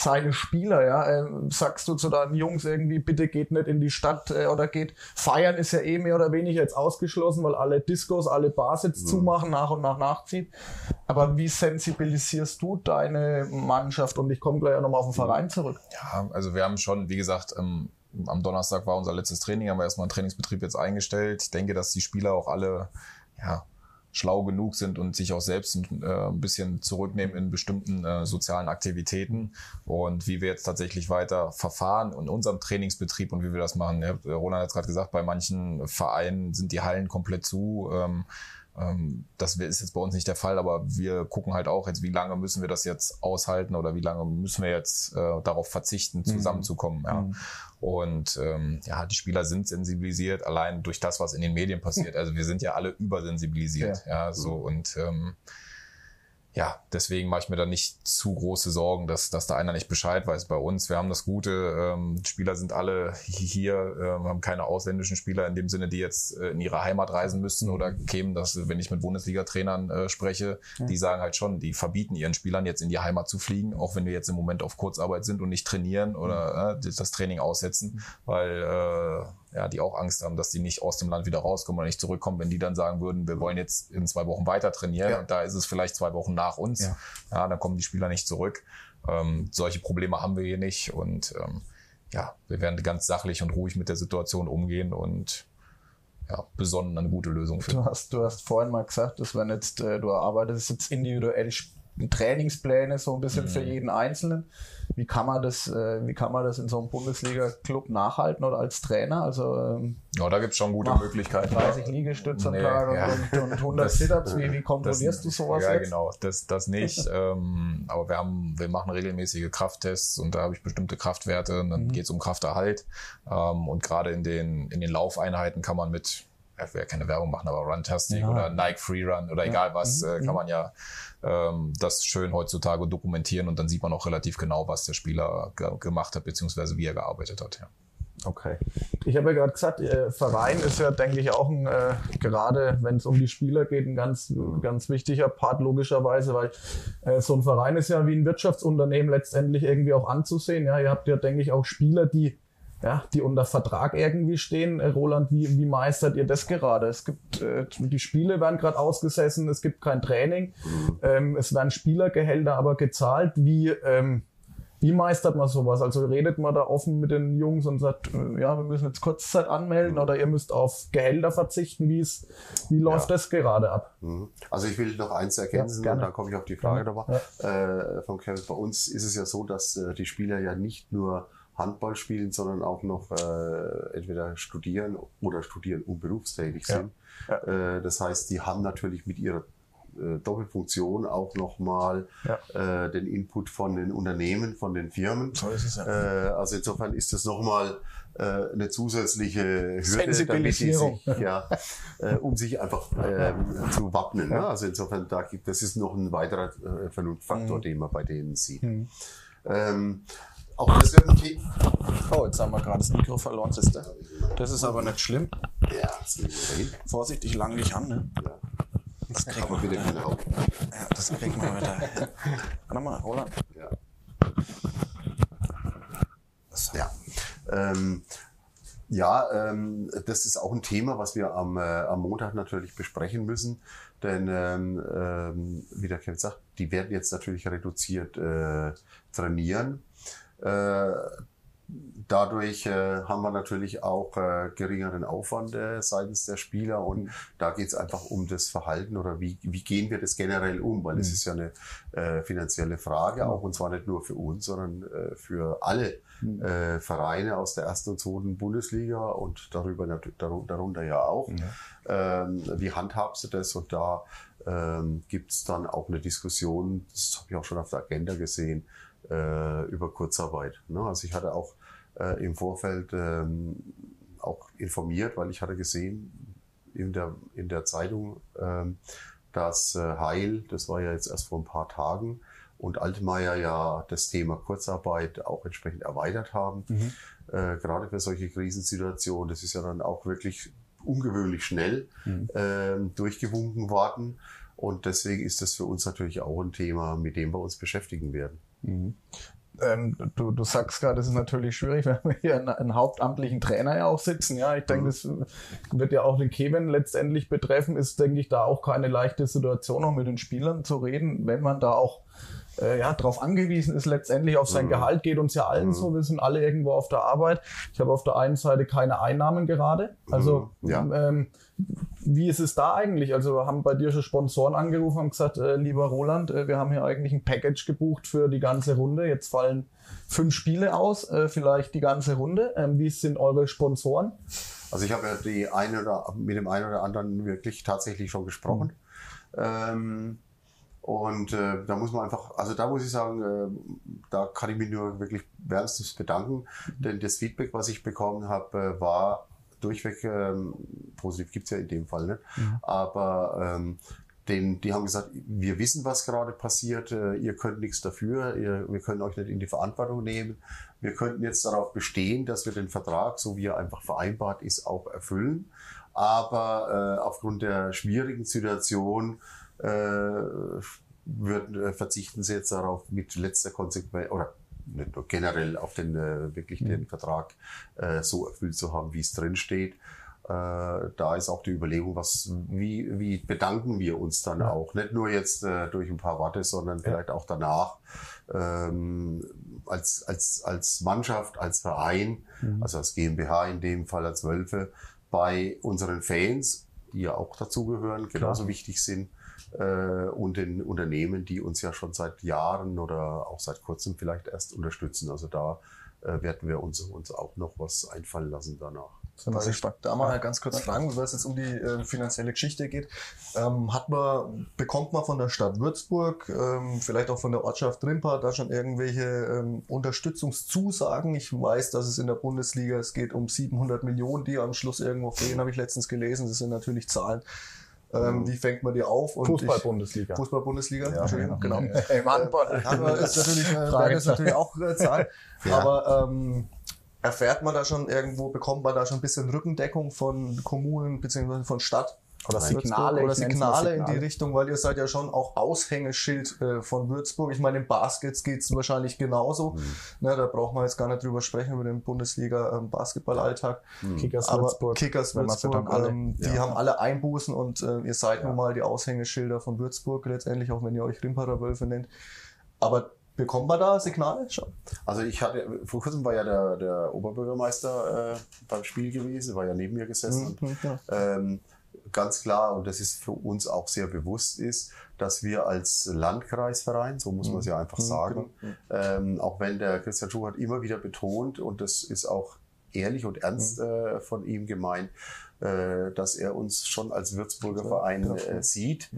seine Spieler, ja, ähm, sagst du zu deinen Jungs irgendwie, bitte geht nicht in die Stadt äh, oder geht feiern ist ja eh mehr oder weniger jetzt ausgeschlossen, weil alle Discos, alle Bars jetzt zumachen, nach und nach nachziehen. Aber wie sensibilisierst du deine Mannschaft? Und ich komme gleich auch nochmal auf den Verein zurück. Ja, also wir haben schon, wie gesagt, ähm, am Donnerstag war unser letztes Training, haben wir erstmal einen Trainingsbetrieb jetzt eingestellt. Ich denke, dass die Spieler auch alle ja, schlau genug sind und sich auch selbst ein, äh, ein bisschen zurücknehmen in bestimmten äh, sozialen Aktivitäten und wie wir jetzt tatsächlich weiter verfahren in unserem Trainingsbetrieb und wie wir das machen. Ja, Roland hat es gerade gesagt, bei manchen Vereinen sind die Hallen komplett zu. Ähm, das ist jetzt bei uns nicht der Fall, aber wir gucken halt auch jetzt, wie lange müssen wir das jetzt aushalten oder wie lange müssen wir jetzt äh, darauf verzichten, zusammenzukommen. Ja. Und ähm, ja, die Spieler sind sensibilisiert, allein durch das, was in den Medien passiert. Also wir sind ja alle übersensibilisiert. Ja, so und ähm, ja, deswegen mache ich mir da nicht zu große Sorgen, dass, dass da einer nicht Bescheid weiß bei uns. Wir haben das Gute, ähm, Spieler sind alle hier, ähm, haben keine ausländischen Spieler in dem Sinne, die jetzt äh, in ihre Heimat reisen müssen oder kämen, dass, wenn ich mit Bundesliga-Trainern äh, spreche, die sagen halt schon, die verbieten ihren Spielern jetzt in die Heimat zu fliegen, auch wenn wir jetzt im Moment auf Kurzarbeit sind und nicht trainieren oder äh, das Training aussetzen, weil äh, ja, die auch Angst haben, dass die nicht aus dem Land wieder rauskommen oder nicht zurückkommen, wenn die dann sagen würden, wir wollen jetzt in zwei Wochen weiter trainieren Ja. und da ist es vielleicht zwei Wochen nach uns, Ja. ja, dann kommen die Spieler nicht zurück. Ähm, solche Probleme haben wir hier nicht und ähm, ja, wir werden ganz sachlich und ruhig mit der Situation umgehen und ja, besonnen eine gute Lösung finden. Du hast, du hast vorhin mal gesagt, dass wenn jetzt, äh, du arbeitest jetzt individuell Trainingspläne so ein bisschen für jeden Einzelnen. Wie kann man das, äh, wie kann man das in so einem Bundesliga-Club nachhalten oder als Trainer? Also ähm, Ja, da gibt's schon gute Möglichkeiten. 30 Liegestütze am Nee, Tag und, ja. und, und 100 Das- Sit-Ups. Wie, wie kontrollierst du sowas ja, jetzt? genau. Das, das nicht. ähm, aber wir haben, wir machen regelmäßige Krafttests und da habe ich bestimmte Kraftwerte. Und Mhm. dann geht's um Krafterhalt. Ähm, und gerade in den, in den Laufeinheiten kann man mit, ich will ja keine Werbung machen, aber Runtastic Ja. Mhm. oder Nike Freerun oder egal was, äh, kann man ja ähm, das schön heutzutage dokumentieren und dann sieht man auch relativ genau, was der Spieler ge gemacht hat, beziehungsweise wie er gearbeitet hat. Ja. Okay. Ich habe ja gerade gesagt, äh, Verein ist ja, denke ich, auch ein, äh, gerade wenn es um die Spieler geht, ein ganz, ganz wichtiger Part logischerweise, weil äh, so ein Verein ist ja wie ein Wirtschaftsunternehmen letztendlich irgendwie auch anzusehen. Ja, ihr habt ja, denke ich, auch Spieler, die ja, die unter Vertrag irgendwie stehen. Äh, Roland, wie, wie meistert ihr das gerade? Es gibt, äh, die Spiele werden gerade ausgesessen, es gibt kein Training, ähm, es werden Spielergehälter aber gezahlt. Wie, ähm, wie meistert man sowas? Also redet man da offen mit den Jungs und sagt, äh, ja, wir müssen jetzt Kurzzeit anmelden oder ihr müsst auf Gehälter verzichten. Wie, ist, wie läuft das gerade ab? Mhm. Also ich will noch eins ergänzen Ja, und dann komme ich auf die Frage nochmal äh, von Kevin. Bei uns ist es ja so, dass äh, die Spieler ja nicht nur Handball spielen, sondern auch noch äh, entweder studieren oder studieren und berufstätig Ja. sind. Äh, das heißt, die haben natürlich mit ihrer äh, Doppelfunktion auch nochmal Ja. äh, den Input von den Unternehmen, von den Firmen. So ist es ja. Äh, also insofern ist das nochmal äh, eine zusätzliche Hürde, damit die sich, ja, äh, um sich einfach ähm, zu wappnen. Ne? Also insofern, da gibt, das ist noch ein weiterer äh, Vernunftfaktor, Mhm. den man bei denen sieht. Ähm, auch das wird ein Thema. Oh, jetzt haben wir gerade das Mikro verloren, siehste. Das ist aber nicht schlimm. Ja, das wir hin. Vorsichtig, lang dich an, ne? Ja. Das kriegen bitte keine Augen. Ja, das kriegen wir wieder. Warte mal, Roland. Ja. Ja. Ähm, ja, ähm, das ist auch ein Thema, was wir am, äh, am Montag natürlich besprechen müssen. Denn, ähm, ähm, wie der Kevin sagt, die werden jetzt natürlich reduziert äh, trainieren. Äh, dadurch äh, haben wir natürlich auch äh, geringeren Aufwand äh, seitens der Spieler und da geht es einfach um das Verhalten oder wie, wie gehen wir das generell um, weil es ist ja eine äh, finanzielle Frage auch und zwar nicht nur für uns, sondern äh, für alle äh, Vereine aus der ersten und zweiten Bundesliga und darüber darunter ja auch. Ähm, wie handhabst du das? Und da ähm, gibt es dann auch eine Diskussion, das habe ich auch schon auf der Agenda gesehen, äh, über Kurzarbeit. Ne? Also ich hatte auch äh, im Vorfeld ähm, auch informiert, weil ich hatte gesehen in der, in der Zeitung, ähm, dass äh, Heil, das war ja jetzt erst vor ein paar Tagen, und Altmaier ja das Thema Kurzarbeit auch entsprechend erweitert haben. Äh, gerade für solche Krisensituationen, das ist ja dann auch wirklich ungewöhnlich schnell ähm, durchgewunken worden. Und deswegen ist das für uns natürlich auch ein Thema, mit dem wir uns beschäftigen werden. Ähm, du, du sagst gerade, das ist natürlich schwierig, wenn wir hier einen, einen hauptamtlichen Trainer ja auch sitzen. Ja, ich denke, das wird ja auch den Kevin letztendlich betreffen. Ist, denke ich, da auch keine leichte Situation, auch mit den Spielern zu reden, wenn man da auch äh, ja, darauf angewiesen ist, letztendlich auf sein Gehalt, geht uns ja allen so, wir sind alle irgendwo auf der Arbeit. Ich habe auf der einen Seite keine Einnahmen gerade. Also Mhm, ja. ähm, wie ist es da eigentlich? Also haben bei dir schon Sponsoren angerufen und gesagt, äh, lieber Roland, äh, wir haben hier eigentlich ein Package gebucht für die ganze Runde. Jetzt fallen fünf Spiele aus, äh, vielleicht die ganze Runde. Ähm, wie sind eure Sponsoren? Also ich habe ja die eine oder mit dem einen oder anderen wirklich tatsächlich schon gesprochen. Ähm, und äh, da muss man einfach, also da muss ich sagen, äh, da kann ich mich nur wirklich wärmstens bedanken, denn das Feedback, was ich bekommen habe, äh, war durchweg ähm, positiv, gibt's ja in dem Fall nicht. Aber ähm, den, die haben gesagt, wir wissen, was gerade passiert, äh, ihr könnt nichts dafür, ihr, wir können euch nicht in die Verantwortung nehmen. Wir könnten jetzt darauf bestehen, dass wir den Vertrag, so wie er einfach vereinbart ist, auch erfüllen. Aber äh, aufgrund der schwierigen Situation würden, äh, verzichten sie jetzt darauf, mit letzter Konsequenz oder nicht nur generell auf den äh, wirklich den Vertrag äh, so erfüllt zu haben, wie es drin steht. Äh, da ist auch die Überlegung, was, wie, wie bedanken wir uns dann auch? Nicht nur jetzt äh, durch ein paar Worte, sondern vielleicht auch danach ähm, als, als, als Mannschaft, als Verein, also als GmbH in dem Fall, als Wölfe, bei unseren Fans, die ja auch dazugehören, genauso wichtig sind, äh, und den Unternehmen, die uns ja schon seit Jahren oder auch seit kurzem vielleicht erst unterstützen. Also da äh, werden wir uns, uns auch noch was einfallen lassen danach. Sind wir gespannt. da mal ganz kurz fragen, weil es jetzt um die äh, finanzielle Geschichte geht. Ähm, hat man, bekommt man von der Stadt Würzburg, ähm, vielleicht auch von der Ortschaft Rimpa, da schon irgendwelche ähm, Unterstützungszusagen? Ich weiß, dass es in der Bundesliga, es geht um 700 Millionen, die am Schluss irgendwo fehlen, habe ich letztens gelesen. Das sind natürlich Zahlen. Ähm, wie fängt man die auf? Fußball-Bundesliga. Fußball-Bundesliga, Entschuldigung, genau. Im Handball. Handball ist natürlich, äh, das natürlich auch äh, Zahlen. Aber ähm, erfährt man da schon irgendwo, bekommt man da schon ein bisschen Rückendeckung von Kommunen bzw. von Stadt? Oder Signale, oder Signale in die. Richtung, weil ihr seid ja schon auch Aushängeschild äh, von Würzburg. Ich meine, im Baskets geht's wahrscheinlich genauso. Mhm. Ne, da braucht man jetzt gar nicht drüber sprechen, über den Bundesliga-Basketballalltag. Kickers Aber Würzburg. Kickers Würzburg, ähm, die haben alle Einbußen und äh, ihr seid nun mal die Aushängeschilder von Würzburg letztendlich, auch wenn ihr euch Rimperer Wölfe nennt. Aber bekommt man da Signale schon? Also ich hatte, vor kurzem war ja der, der Oberbürgermeister äh, beim Spiel gewesen, war ja neben mir gesessen. Mhm, ja. ähm, ganz klar, und das ist für uns auch sehr bewusst ist, dass wir als Landkreisverein, so muss man es ja einfach Mhm, sagen, ähm, auch wenn der Christian Schuhart immer wieder betont, und das ist auch ehrlich und ernst äh, von ihm gemeint, äh, dass er uns schon als Würzburger Verein genau. äh, sieht,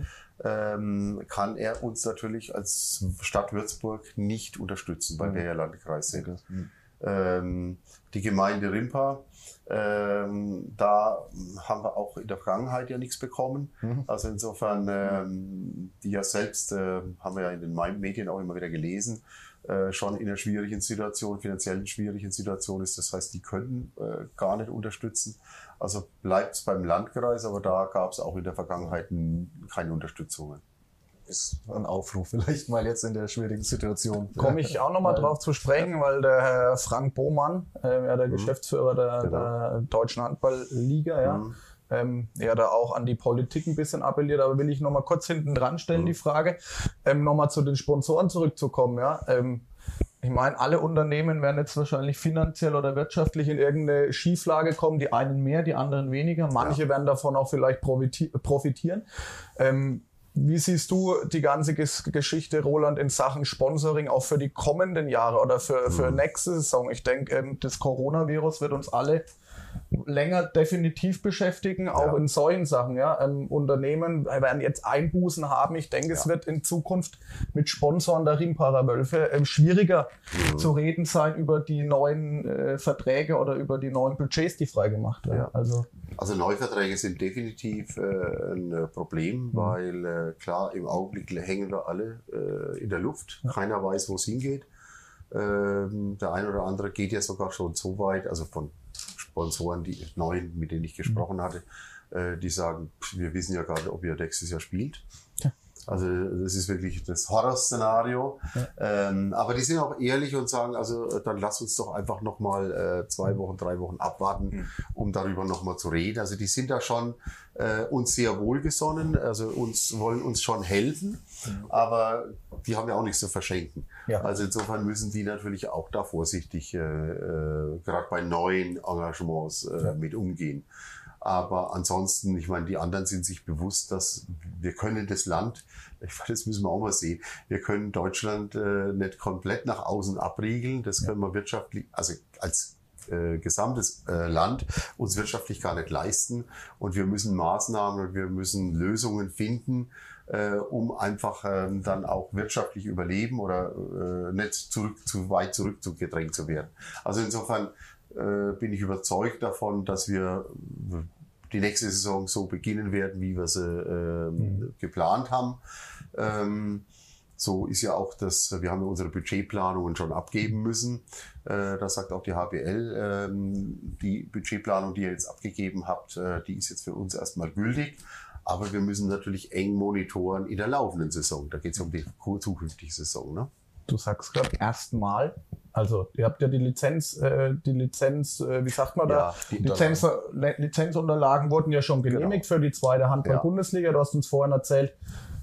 ähm, kann er uns natürlich als Stadt Würzburg nicht unterstützen, weil wir ja Landkreis sind. Ähm, die Gemeinde Rimpa, ähm, da haben wir auch in der Vergangenheit ja nichts bekommen. Also insofern, ähm, die ja selbst, äh, haben wir ja in den Medien auch immer wieder gelesen, äh, schon in einer schwierigen Situation, finanziellen schwierigen Situation ist. Das heißt, die können äh, gar nicht unterstützen. Also bleibt es beim Landkreis, aber da gab es auch in der Vergangenheit keine Unterstützungen ist ein Aufruf vielleicht mal jetzt in der schwierigen Situation. Komme ich auch nochmal drauf zu sprechen, weil der Herr Frank Bohmann, äh, ja, der mhm. Geschäftsführer der, genau. der Deutschen Handballliga, ja, mhm. ähm, ja, da auch an die Politik ein bisschen appelliert, aber will ich nochmal kurz hinten dran stellen, mhm. die Frage, ähm, nochmal zu den Sponsoren zurückzukommen, ja. Ähm, ich meine, alle Unternehmen werden jetzt wahrscheinlich finanziell oder wirtschaftlich in irgendeine Schieflage kommen, die einen mehr, die anderen weniger. Manche ja. werden davon auch vielleicht profitieren. Ähm, wie siehst du die ganze Geschichte, Roland, in Sachen Sponsoring auch für die kommenden Jahre oder für, für mhm. nächste Saison? Ich denke, ähm, das Coronavirus wird uns alle länger definitiv beschäftigen, auch ja. in solchen Sachen. Ja. Ähm, Unternehmen werden jetzt Einbußen haben. Ich denke, ja. es wird in Zukunft mit Sponsoren der Ringparawölfe ähm, schwieriger mhm. zu reden sein über die neuen äh, Verträge oder über die neuen Budgets, die freigemacht werden. Ja. Also, also Neuverträge sind definitiv äh, ein Problem, mhm. weil äh, klar, im Augenblick hängen wir alle äh, in der Luft. Keiner weiß, wo es hingeht. Ähm, der eine oder andere geht ja sogar schon so weit, also von Sponsoren, die neuen, mit denen ich gesprochen hatte, äh, die sagen, wir wissen ja gar nicht, ob ihr nächstes Jahr spielt. Also das ist wirklich das Horrorszenario. Ja. Ähm, aber die sind auch ehrlich und sagen, also dann lass uns doch einfach nochmal äh, zwei Wochen, drei Wochen abwarten, mhm. um darüber nochmal zu reden. Also die sind da schon äh, uns sehr wohlgesonnen, also uns wollen uns schon helfen, mhm. aber die haben ja auch nichts zu verschenken. Ja. Also insofern müssen die natürlich auch da vorsichtig, äh, äh, gerade bei neuen Engagements äh, ja. mit umgehen. Aber ansonsten, ich meine, die anderen sind sich bewusst, dass wir können das Land, ich meine, das müssen wir auch mal sehen, wir können Deutschland äh, nicht komplett nach außen abriegeln. Das können wir wirtschaftlich, also als äh, gesamtes äh, Land uns wirtschaftlich gar nicht leisten. Und wir müssen Maßnahmen und wir müssen Lösungen finden, äh, um einfach ähm, dann auch wirtschaftlich überleben oder äh, nicht zurück, zu weit zurückgedrängt zu werden. Also insofern äh, bin ich überzeugt davon, dass wir die nächste Saison so beginnen werden, wie wir sie äh, mhm. geplant haben. Ähm, so ist ja auch das, wir haben ja unsere Budgetplanungen schon abgeben müssen. Äh, da sagt auch die HBL, ähm, die Budgetplanung, die ihr jetzt abgegeben habt, äh, die ist jetzt für uns erstmal gültig. Aber wir müssen natürlich eng monitoren in der laufenden Saison. Da geht es um die zukünftige Saison. Ne? Du sagst gerade erstmal, also ihr habt ja die Lizenz, äh, die Lizenz, äh, wie sagt man da? Ja, die Lizenz, Lizenzunterlagen wurden ja schon genehmigt genau. für die zweite Handball-Bundesliga. Du hast uns vorhin erzählt,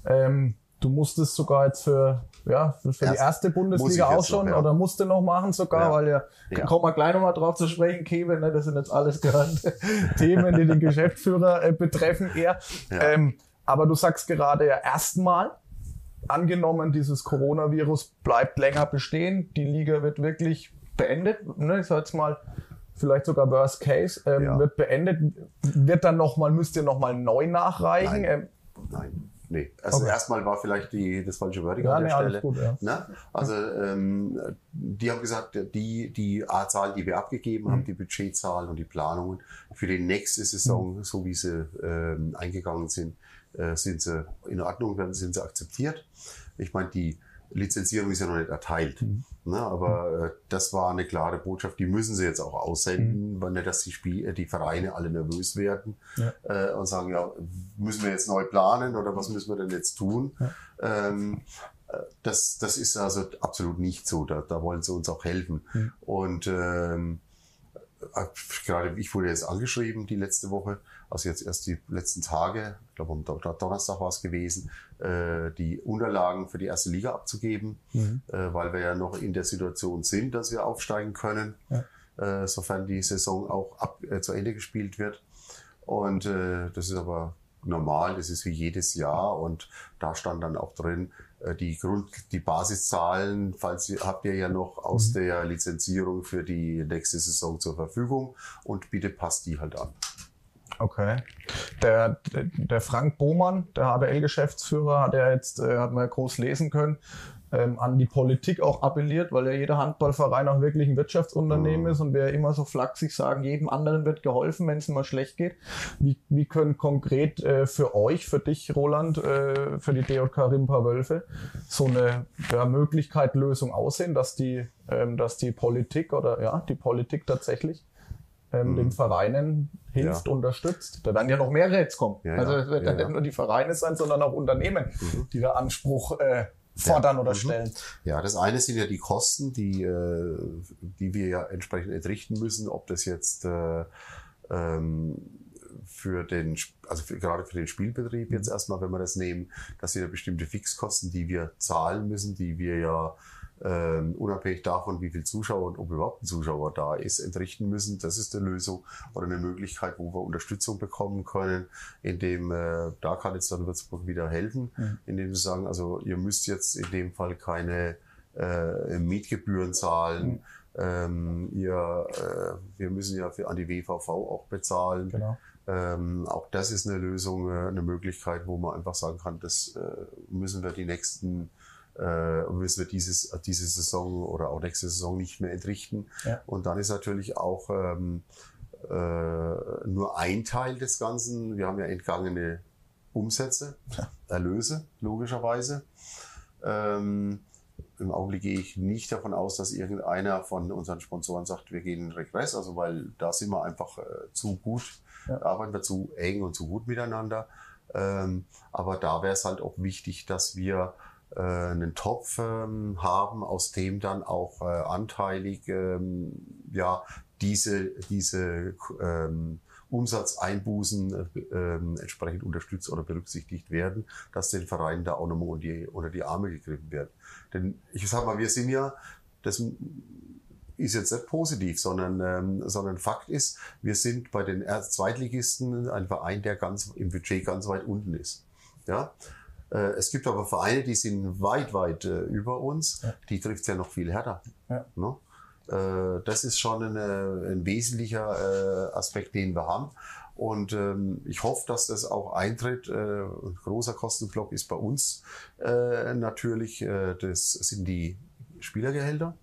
ähm, du musstest sogar jetzt für, ja, für, Erst, die erste Bundesliga auch schon noch, ja. oder musste noch machen sogar, ja. weil ja, ja. kommen wir gleich nochmal drauf zu sprechen, Kevin, ne, das sind jetzt alles gerade Themen, die den Geschäftsführer äh, betreffen eher. Ähm, aber du sagst gerade ja erstmal, angenommen, dieses Coronavirus bleibt länger bestehen, die Liga wird wirklich beendet, ne, ich sag jetzt mal, vielleicht sogar Worst Case, ähm, ja. wird beendet, wird dann nochmal, müsst ihr nochmal neu nachreichen? Nein. Ähm, Nein. Nee, also okay. erstmal war vielleicht die, das falsche Wording ja, an der nee, Stelle. Gut, ja. ne? Also ähm, die haben gesagt, die, die A-Zahl, die wir abgegeben mhm. haben, die Budgetzahlen und die Planungen für die nächste Saison, mhm. so wie sie ähm, eingegangen sind, äh, sind sie in Ordnung, werden sind sie akzeptiert. Ich meine, die Lizenzierung ist ja noch nicht erteilt. Mhm. Ne, aber äh, das war eine klare Botschaft, die müssen sie jetzt auch aussenden, mhm. weil nicht, dass die, Spiel äh, die Vereine alle nervös werden ja. äh, und sagen, ja, müssen wir jetzt neu planen oder was müssen wir denn jetzt tun? Ja. Ähm, äh, das, das ist also absolut nicht so. Da, da wollen sie uns auch helfen. Mhm. Und ähm, äh, gerade ich wurde jetzt angeschrieben die letzte Woche, also jetzt erst die letzten Tage, ich glaube am Donnerstag war es gewesen, äh, die Unterlagen für die erste Liga abzugeben, mhm. äh, weil wir ja noch in der Situation sind, dass wir aufsteigen können, ja. äh, sofern die Saison auch ab, äh, zu Ende gespielt wird. Und äh, das ist aber normal, das ist wie jedes Jahr und da stand dann auch drin, äh, die Grund, die Basiszahlen, falls ihr, habt ihr ja noch aus mhm. der Lizenzierung für die nächste Saison zur Verfügung und bitte passt die halt an. Okay. Der, der Frank Bohmann, der HBL-Geschäftsführer, hat ja jetzt, äh, hat man ja groß lesen können, ähm, an die Politik auch appelliert, weil ja jeder Handballverein auch wirklich ein Wirtschaftsunternehmen Mhm. ist und wir immer so flachsig sagen, jedem anderen wird geholfen, wenn es mal schlecht geht. Wie, wie können konkret äh, für euch, für dich, Roland, äh, für die DJK Rimpa Wölfe so eine ja, Möglichkeit, Lösung aussehen, dass die, ähm, dass die Politik oder ja, die Politik tatsächlich ähm, den Vereinen hilft, Ja. unterstützt. Da werden ja noch mehrere jetzt kommen. Ja, also es wird ja. nicht nur die Vereine sein, sondern auch Unternehmen, die da Anspruch äh, fordern oder stellen. Ja, das eine sind ja die Kosten, die, äh, die wir ja entsprechend entrichten müssen, ob das jetzt äh, ähm, für den, also für, gerade für den Spielbetrieb jetzt erstmal, wenn wir das nehmen, das sind ja bestimmte Fixkosten, die wir zahlen müssen, die wir ja ähm, unabhängig davon, wie viel Zuschauer und ob überhaupt ein Zuschauer da ist, entrichten müssen. Das ist eine Lösung oder eine Möglichkeit, wo wir Unterstützung bekommen können, indem äh, da kann jetzt dann Würzburg wieder helfen, indem sie sagen, also ihr müsst jetzt in dem Fall keine äh, Mietgebühren zahlen. Ähm, ihr, äh, wir müssen ja für, an die WVV auch bezahlen. Genau. Ähm, auch das ist eine Lösung, äh, eine Möglichkeit, wo man einfach sagen kann, das äh, müssen wir die nächsten, äh, müssen wir dieses, diese Saison oder auch nächste Saison nicht mehr entrichten. Ja. Und dann ist natürlich auch ähm, äh, nur ein Teil des Ganzen. Wir haben ja entgangene Umsätze, Erlöse, logischerweise. Ähm, Im Augenblick gehe ich nicht davon aus, dass irgendeiner von unseren Sponsoren sagt, wir gehen in Regress, also weil da sind wir einfach äh, zu gut, Ja. da arbeiten wir zu eng und zu gut miteinander. Ähm, aber da wäre es halt auch wichtig, dass wir einen Topf ähm, haben, aus dem dann auch äh, anteilig ähm, ja diese diese ähm, Umsatzeinbußen äh, ähm, entsprechend unterstützt oder berücksichtigt werden, dass den Vereinen da auch nochmal unter die, unter die Arme gegriffen wird. Denn ich sag mal, wir sind ja, das ist jetzt nicht positiv, sondern, ähm, sondern Fakt ist, wir sind bei den Zweitligisten ein Verein, der ganz im Budget ganz weit unten ist. Ja? Äh, Es gibt aber Vereine, die sind weit, weit äh, über uns. Die trifft ja noch viel härter. Ja. Ne? Äh, Das ist schon eine, ein wesentlicher Aspekt, den wir haben. Und ähm, ich hoffe, dass das auch eintritt. Äh, ein großer Kostenblock ist bei uns äh, natürlich, äh, das sind die Spielergehälter.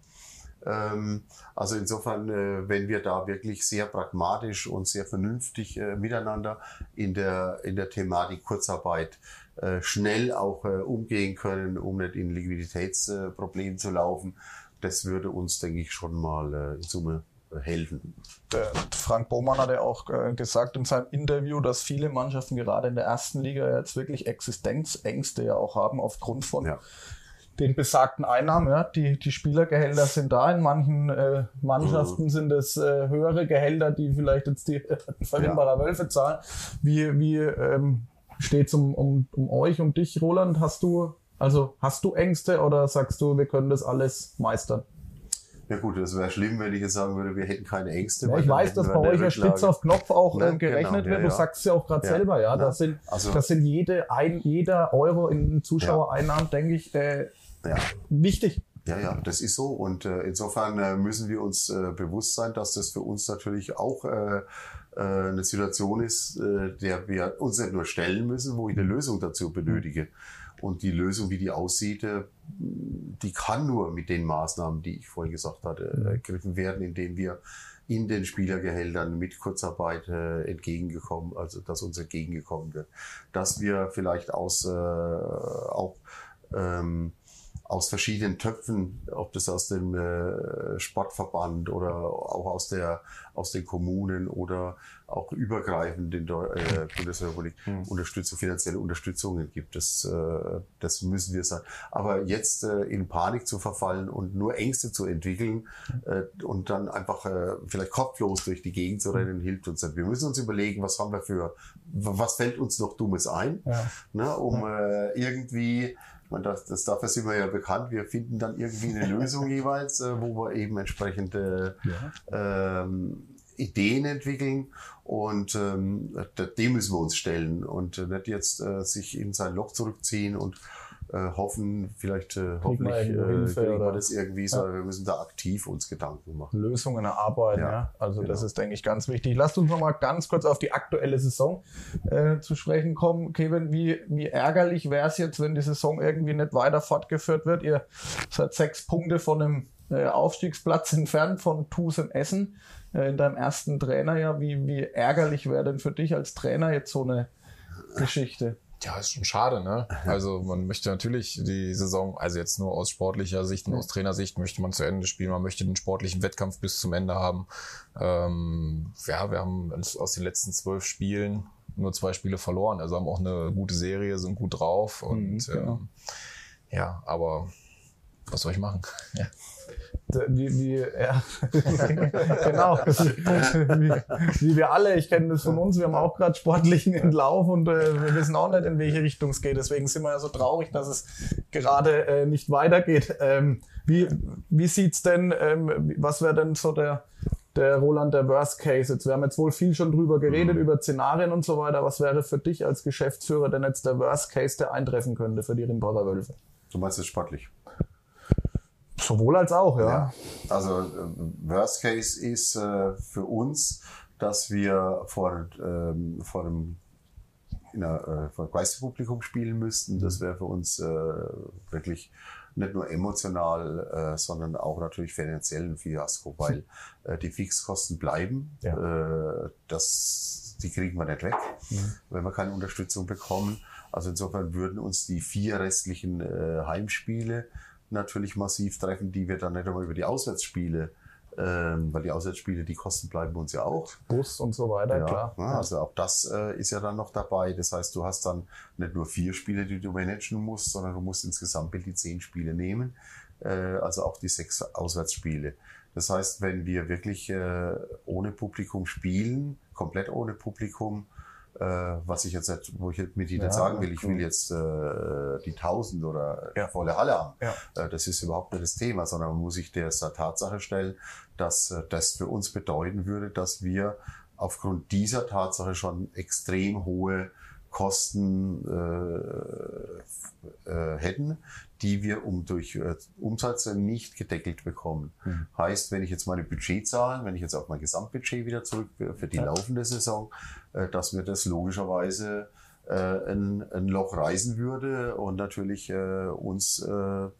Ähm, also insofern, äh, wenn wir da wirklich sehr pragmatisch und sehr vernünftig äh, miteinander in der, in der Thematik Kurzarbeit schnell auch äh, umgehen können, um nicht in Liquiditätsproblemen zu laufen, das würde uns, denke ich, schon mal äh, in Summe äh, helfen. Der Frank Bohmann hat ja auch äh, gesagt in seinem Interview, dass viele Mannschaften gerade in der ersten Liga jetzt wirklich Existenzängste ja auch haben aufgrund von Ja. den besagten Einnahmen. Ja. Die, die Spielergehälter sind da. In manchen äh, Mannschaften Mhm. sind es äh, höhere Gehälter, die vielleicht jetzt die äh, Verrinbarer Wölfe zahlen. Wie, wie ähm, steht es um, um, um euch, um dich, Roland? Hast du, also hast du Ängste oder sagst du, wir können das alles meistern? Ja gut, das wäre schlimm, wenn ich jetzt sagen würde, wir hätten keine Ängste. Ja, ich weiß, dass bei euch ja spitz auf Knopf auch Ne, ähm, gerechnet genau, wird. ja, Du ja. sagst ja auch gerade Ja, selber, ja. ne? Das sind, Also- das sind jede ein, jeder Euro in Zuschauereinnahmen, denke ich, äh, Ja. wichtig. Ja, ja, das ist so. Und äh, insofern äh, müssen wir uns äh, bewusst sein, dass das für uns natürlich auch äh, äh, eine Situation ist, äh, der wir uns nicht nur stellen müssen, wo ich eine Lösung dazu benötige. Und die Lösung, wie die aussieht, äh, die kann nur mit den Maßnahmen, die ich vorhin gesagt hatte, ergriffen werden, indem wir in den Spielergehältern mit Kurzarbeit äh, entgegengekommen, also dass uns entgegengekommen wird, dass wir vielleicht aus äh, auch ähm, aus verschiedenen Töpfen, ob das aus dem äh, Sportverband oder auch aus der aus den Kommunen oder auch übergreifend in der äh, Bundesrepublik Unterstützung, finanzielle Unterstützungen gibt. Das, äh, das müssen wir sagen. Aber jetzt äh, in Panik zu verfallen und nur Ängste zu entwickeln äh, und dann einfach äh, vielleicht kopflos durch die Gegend zu rennen, hilft uns nicht. Wir müssen uns überlegen, was haben wir für, was fällt uns noch Dummes ein, Ja. ne, um äh, irgendwie ich meine, das, das, dafür sind wir ja bekannt. Wir finden dann irgendwie eine Lösung jeweils, äh, wo wir eben entsprechende ähm, Ideen entwickeln. Und ähm, dem müssen wir uns stellen. Und äh, nicht jetzt äh, sich in sein Loch zurückziehen und äh, hoffen, vielleicht äh, wir hoffentlich äh, kriegen wir das irgendwie, sondern wir müssen da aktiv uns Gedanken machen. Lösungen erarbeiten. Ja, Ja, Also das genau. ist, denke ich, ganz wichtig. Lasst uns noch mal ganz kurz auf die aktuelle Saison äh, zu sprechen kommen. Kevin, wie, wie ärgerlich wäre es jetzt, wenn die Saison irgendwie nicht weiter fortgeführt wird? Ihr seid sechs Punkte von einem äh, Aufstiegsplatz entfernt von TuS in Essen äh, in deinem ersten Trainerjahr. Wie, wie ärgerlich wäre denn für dich als Trainer jetzt so eine Geschichte? Ja, ist schon schade, ne? Also man möchte natürlich die Saison, also jetzt nur aus sportlicher Sicht und aus Trainersicht möchte man zu Ende spielen, man möchte den sportlichen Wettkampf bis zum Ende haben. Ähm, ja, wir haben aus den letzten zwölf Spielen nur zwei Spiele verloren, also haben auch eine gute Serie, sind gut drauf und Mhm, genau. ähm, ja, aber was soll ich machen? Ja. Wie, wie, ja. genau. Wie, wie wir alle, ich kenne das von uns, wir haben auch gerade sportlichen Entlauf und äh, wir wissen auch nicht, in welche Richtung es geht. Deswegen sind wir ja so traurig, dass es gerade äh, nicht weitergeht. Ähm, wie wie sieht's denn, ähm, was wäre denn so der, der Roland, der Worst Case jetzt? Wir haben jetzt wohl viel schon drüber geredet, über Szenarien und so weiter. Was wäre für dich als Geschäftsführer denn jetzt der Worst Case, der eintreffen könnte für die Rimbacher Wölfe? Du meinst es sportlich? Sowohl als auch, ja. Also äh, Worst Case ist äh, für uns, dass wir vor, ähm, vor einem in einer, äh, vor Geisterpublikum spielen müssten. Das wäre für uns äh, wirklich nicht nur emotional, äh, sondern auch natürlich finanziell ein Fiasko, weil äh, die Fixkosten bleiben. Äh, das, die kriegen wir nicht weg, wenn wir keine Unterstützung bekommen. Also insofern würden uns die vier restlichen äh, Heimspiele natürlich massiv treffen, die wir dann nicht einmal über die Auswärtsspiele, ähm, weil die Auswärtsspiele, die Kosten bleiben uns ja auch. Bus und so weiter, klar. Ja, also auch das äh, ist ja dann noch dabei. Das heißt, du hast dann nicht nur vier Spiele, die du managen musst, sondern du musst insgesamt die zehn Spiele nehmen. Äh, also auch die sechs Auswärtsspiele. Das heißt, wenn wir wirklich äh, ohne Publikum spielen, komplett ohne Publikum, was ich jetzt wo ich mit dir Ja, sagen will, ich will jetzt äh, die 1000 oder Ja. volle Halle haben. Ja. Äh, das ist überhaupt nicht das Thema, sondern man muss sich der Tatsache stellen, dass äh, das für uns bedeuten würde, dass wir aufgrund dieser Tatsache schon extrem hohe Kosten äh, äh, hätten, die wir um durch äh, Umsätze nicht gedeckelt bekommen. Mhm. Heißt, wenn ich jetzt meine Budgetzahlen, wenn ich jetzt auf mein Gesamtbudget wieder zurück für für die Ja. laufende Saison, äh, dass mir das logischerweise äh, ein, ein Loch reißen würde und natürlich äh, uns äh,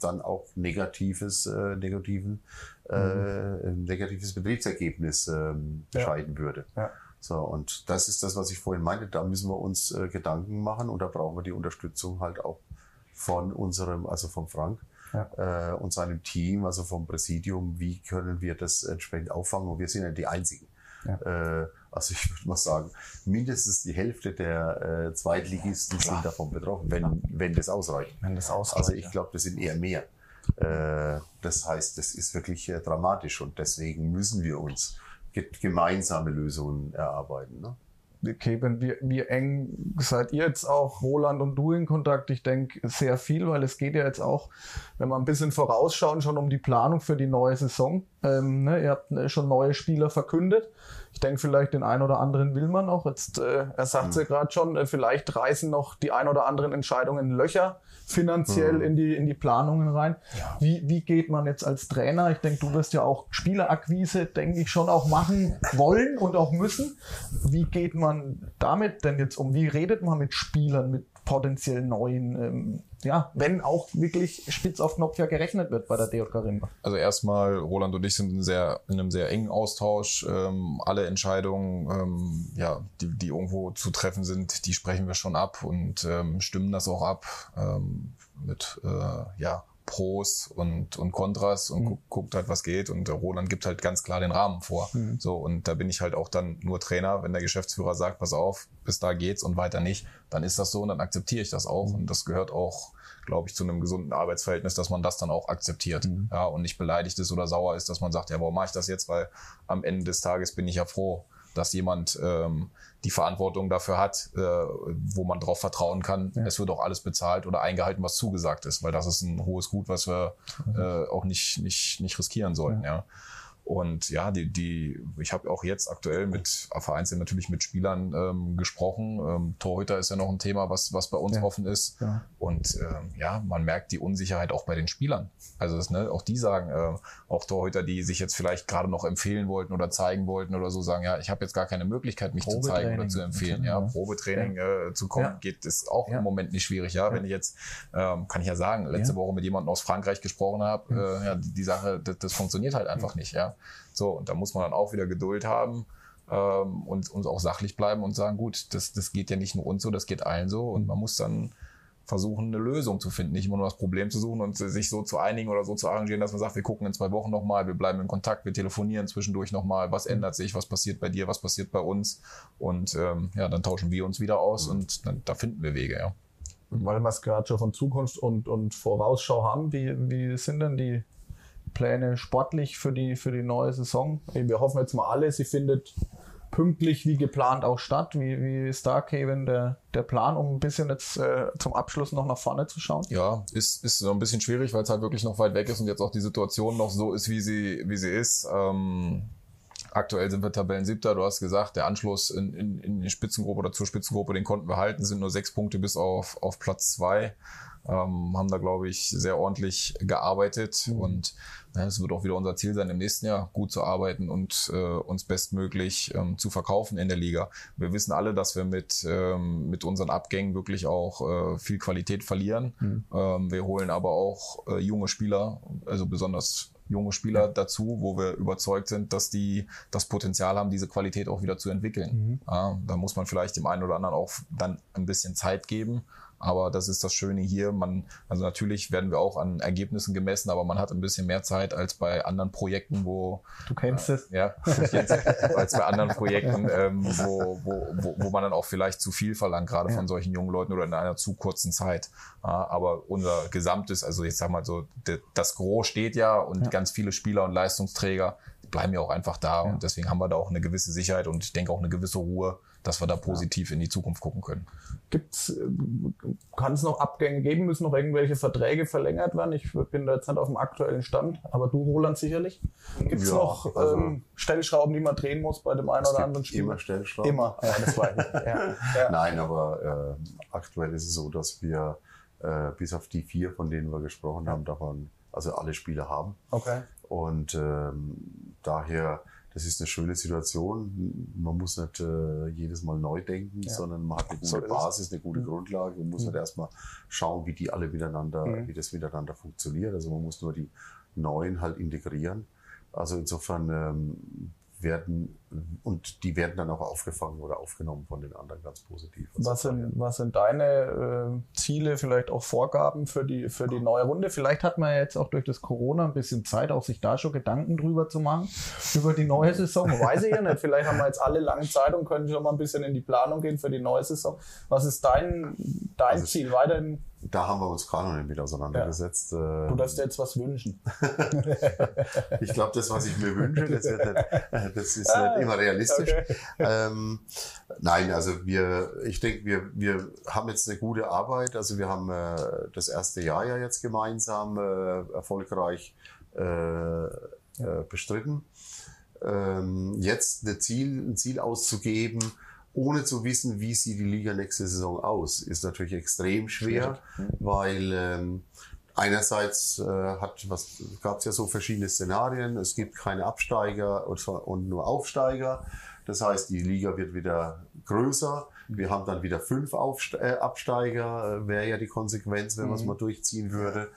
dann auch negatives, äh, negativen, äh, ein negatives Betriebsergebnis ähm, Mhm. Ja. bescheiden würde. Ja. So, und das ist das, was ich vorhin meinte. Da müssen wir uns äh, Gedanken machen und da brauchen wir die Unterstützung halt auch von unserem, also vom Frank äh, und seinem Team, also vom Präsidium. Wie können wir das entsprechend auffangen? Und wir sind ja die Einzigen. Äh, also ich würde mal sagen, mindestens die Hälfte der äh, Zweitligisten sind davon betroffen, wenn, wenn das ausreicht. Wenn das ausreicht, Also ich ja. glaube, das sind eher mehr. Äh, das heißt, das ist wirklich äh, dramatisch und deswegen müssen wir uns gemeinsame Lösungen erarbeiten. Ne? Kevin, wie, wie eng seid ihr jetzt auch, Roland und du, in Kontakt? Ich denke sehr viel, weil es geht ja jetzt auch, wenn wir ein bisschen vorausschauen, schon um die Planung für die neue Saison. Ähm, ne, ihr habt äh, schon neue Spieler verkündet. Ich denke, vielleicht den einen oder anderen will man auch. Jetzt, äh, er sagt ja gerade schon, äh, vielleicht reißen noch die ein oder anderen Entscheidungen Löcher finanziell in, die, in die Planungen rein. Wie, wie geht man jetzt als Trainer? Ich denke, du wirst ja auch Spielerakquise, denke ich, schon auch machen wollen und auch müssen. Wie geht man damit denn jetzt um? Wie redet man mit Spielern, mit potenziell neuen, ähm, ja, wenn auch wirklich spitz auf Knopf ja gerechnet wird bei der DJK Rimba? Also erstmal, Roland und ich sind in, sehr, in einem sehr engen Austausch. Ähm, alle Entscheidungen, ähm, ja, die, die irgendwo zu treffen sind, die sprechen wir schon ab und ähm, stimmen das auch ab ähm, mit äh, ja, Pros und, und Kontras und gu guckt halt, was geht. Und der Roland gibt halt ganz klar den Rahmen vor. So, und da bin ich halt auch dann nur Trainer, wenn der Geschäftsführer sagt, pass auf, bis da geht's und weiter nicht, dann ist das so und dann akzeptiere ich das auch. Und das gehört auch glaube ich, zu einem gesunden Arbeitsverhältnis, dass man das dann auch akzeptiert. Ja, und nicht beleidigt ist oder sauer ist, dass man sagt, ja, warum mache ich das jetzt? Weil am Ende des Tages bin ich ja froh, dass jemand ähm, die Verantwortung dafür hat, äh, wo man darauf vertrauen kann, es wird auch alles bezahlt oder eingehalten, was zugesagt ist, weil das ist ein hohes Gut, was wir äh, auch nicht, nicht, nicht riskieren sollten. Ja. Und ja, die, die, ich habe auch jetzt aktuell mit vereinzelt natürlich mit Spielern ähm, gesprochen. Ähm, Torhüter ist ja noch ein Thema, was, was bei uns ja. offen ist. Ja. Und ähm, ja, man merkt die Unsicherheit auch bei den Spielern. Also das, ne, auch die sagen, äh, auch Torhüter, die sich jetzt vielleicht gerade noch empfehlen wollten oder zeigen wollten oder so, sagen, ja, ich habe jetzt gar keine Möglichkeit, mich zu zeigen oder zu empfehlen. Ja, Probetraining ja. Äh, zu kommen, geht ist auch im Moment nicht schwierig. Ja, wenn ich jetzt, ähm, kann ich ja sagen, letzte Woche mit jemandem aus Frankreich gesprochen habe, äh, ja, die, die Sache, das, das funktioniert halt einfach nicht. Ja. So, und da muss man dann auch wieder Geduld haben ähm, und, und auch sachlich bleiben und sagen, gut, das, das geht ja nicht nur uns so, das geht allen so. Und man muss dann versuchen, eine Lösung zu finden, nicht immer nur das Problem zu suchen und sich so zu einigen oder so zu arrangieren, dass man sagt, wir gucken in zwei Wochen nochmal, wir bleiben in Kontakt, wir telefonieren zwischendurch nochmal, was ändert sich, was passiert bei dir, was passiert bei uns und ähm, ja, dann tauschen wir uns wieder aus mhm. und dann, da finden wir Wege, ja. Weil wir es gerade schon von Zukunft und, und Vorausschau haben, wie, wie sind denn die Pläne sportlich für die, für die neue Saison? Wir hoffen jetzt mal alle, sie findet pünktlich wie geplant auch statt. Wie, wie ist da, Kevin, der, der Plan, um ein bisschen jetzt äh, zum Abschluss noch nach vorne zu schauen? Ja, ist, ist so ein bisschen schwierig, weil es halt wirklich noch weit weg ist und jetzt auch die Situation noch so ist, wie sie, wie sie ist. Ähm, aktuell sind wir Tabellen siebter. Du hast gesagt, der Anschluss in, in, in die Spitzengruppe oder zur Spitzengruppe, den konnten wir halten, sind nur sechs Punkte bis auf, auf Platz zwei ähm, haben da, glaube ich, sehr ordentlich gearbeitet mhm. und es wird auch wieder unser Ziel sein, im nächsten Jahr gut zu arbeiten und äh, uns bestmöglich ähm, zu verkaufen in der Liga. Wir wissen alle, dass wir mit, ähm, mit unseren Abgängen wirklich auch äh, viel Qualität verlieren. Mhm. Ähm, wir holen aber auch äh, junge Spieler, also besonders junge Spieler dazu, wo wir überzeugt sind, dass die das Potenzial haben, diese Qualität auch wieder zu entwickeln. Mhm. Ja, da muss man vielleicht dem einen oder anderen auch dann ein bisschen Zeit geben. Aber das ist das Schöne hier. Man, also natürlich werden wir auch an Ergebnissen gemessen, aber man hat ein bisschen mehr Zeit als bei anderen Projekten, wo du kennst äh, es. Ja, jetzt, als bei anderen Projekten, ähm, wo, wo, wo, wo man dann auch vielleicht zu viel verlangt, gerade ja. von solchen jungen Leuten oder in einer zu kurzen Zeit. Ja, aber unser gesamtes, also jetzt sag mal so, das Gros steht ja und ja. ganz viele Spieler und Leistungsträger bleiben ja auch einfach da und deswegen haben wir da auch eine gewisse Sicherheit und ich denke auch eine gewisse Ruhe, dass wir da positiv ja. in die Zukunft gucken können. Gibt's, äh, kann es noch Abgänge geben? Müssen noch irgendwelche Verträge verlängert werden? Ich bin da jetzt nicht auf dem aktuellen Stand, aber du, Roland, sicherlich. Gibt es ja, noch also ähm, Stellschrauben, die man drehen muss bei dem einen oder anderen Spiel? Immer Stellschrauben. Immer, ja, das ja. Ja. Nein, aber äh, aktuell ist es so, dass wir äh, bis auf die vier, von denen wir gesprochen haben, davon also alle Spiele haben. Okay. Und ähm, daher das ist eine schöne Situation. Man muss nicht äh, jedes Mal neu denken, ja. sondern man hat eine gute so Basis, eine gute mhm. Grundlage und muss mhm. halt erstmal schauen, wie die alle miteinander, mhm. wie das miteinander funktioniert. Also man muss nur die neuen halt integrieren. Also insofern ähm, werden und die werden dann auch aufgefangen oder aufgenommen von den anderen ganz positiv. Was sind, was sind deine äh, Ziele, vielleicht auch Vorgaben für die, für die neue Runde? Vielleicht hat man jetzt auch durch das Corona ein bisschen Zeit, auch sich da schon Gedanken drüber zu machen, über die neue Saison. Weiß ich ja nicht. Vielleicht haben wir jetzt alle lange Zeit und können schon mal ein bisschen in die Planung gehen für die neue Saison. Was ist dein, dein also Ziel? Weiterhin da haben wir uns gerade noch nicht mit auseinandergesetzt. Ja. Du darfst dir jetzt was wünschen. ich glaube, das, was ich mir wünsche, das, das ist nicht immer realistisch. Okay. Ähm, nein, also wir, ich denke, wir, wir haben jetzt eine gute Arbeit. Also wir haben äh, das erste Jahr ja jetzt gemeinsam äh, erfolgreich äh, äh bestritten. Ähm, jetzt eine Ziel, ein Ziel auszugeben, ohne zu wissen, wie sieht die Liga nächste Saison aus, ist natürlich extrem schwer, weil ähm, einerseits äh, hat was gab es ja so verschiedene Szenarien. Es gibt keine Absteiger und, und nur Aufsteiger. Das heißt, die Liga wird wieder größer. Wir haben dann wieder fünf Aufste äh, Absteiger, äh, wäre ja die Konsequenz, wenn mhm. man es mal durchziehen würde.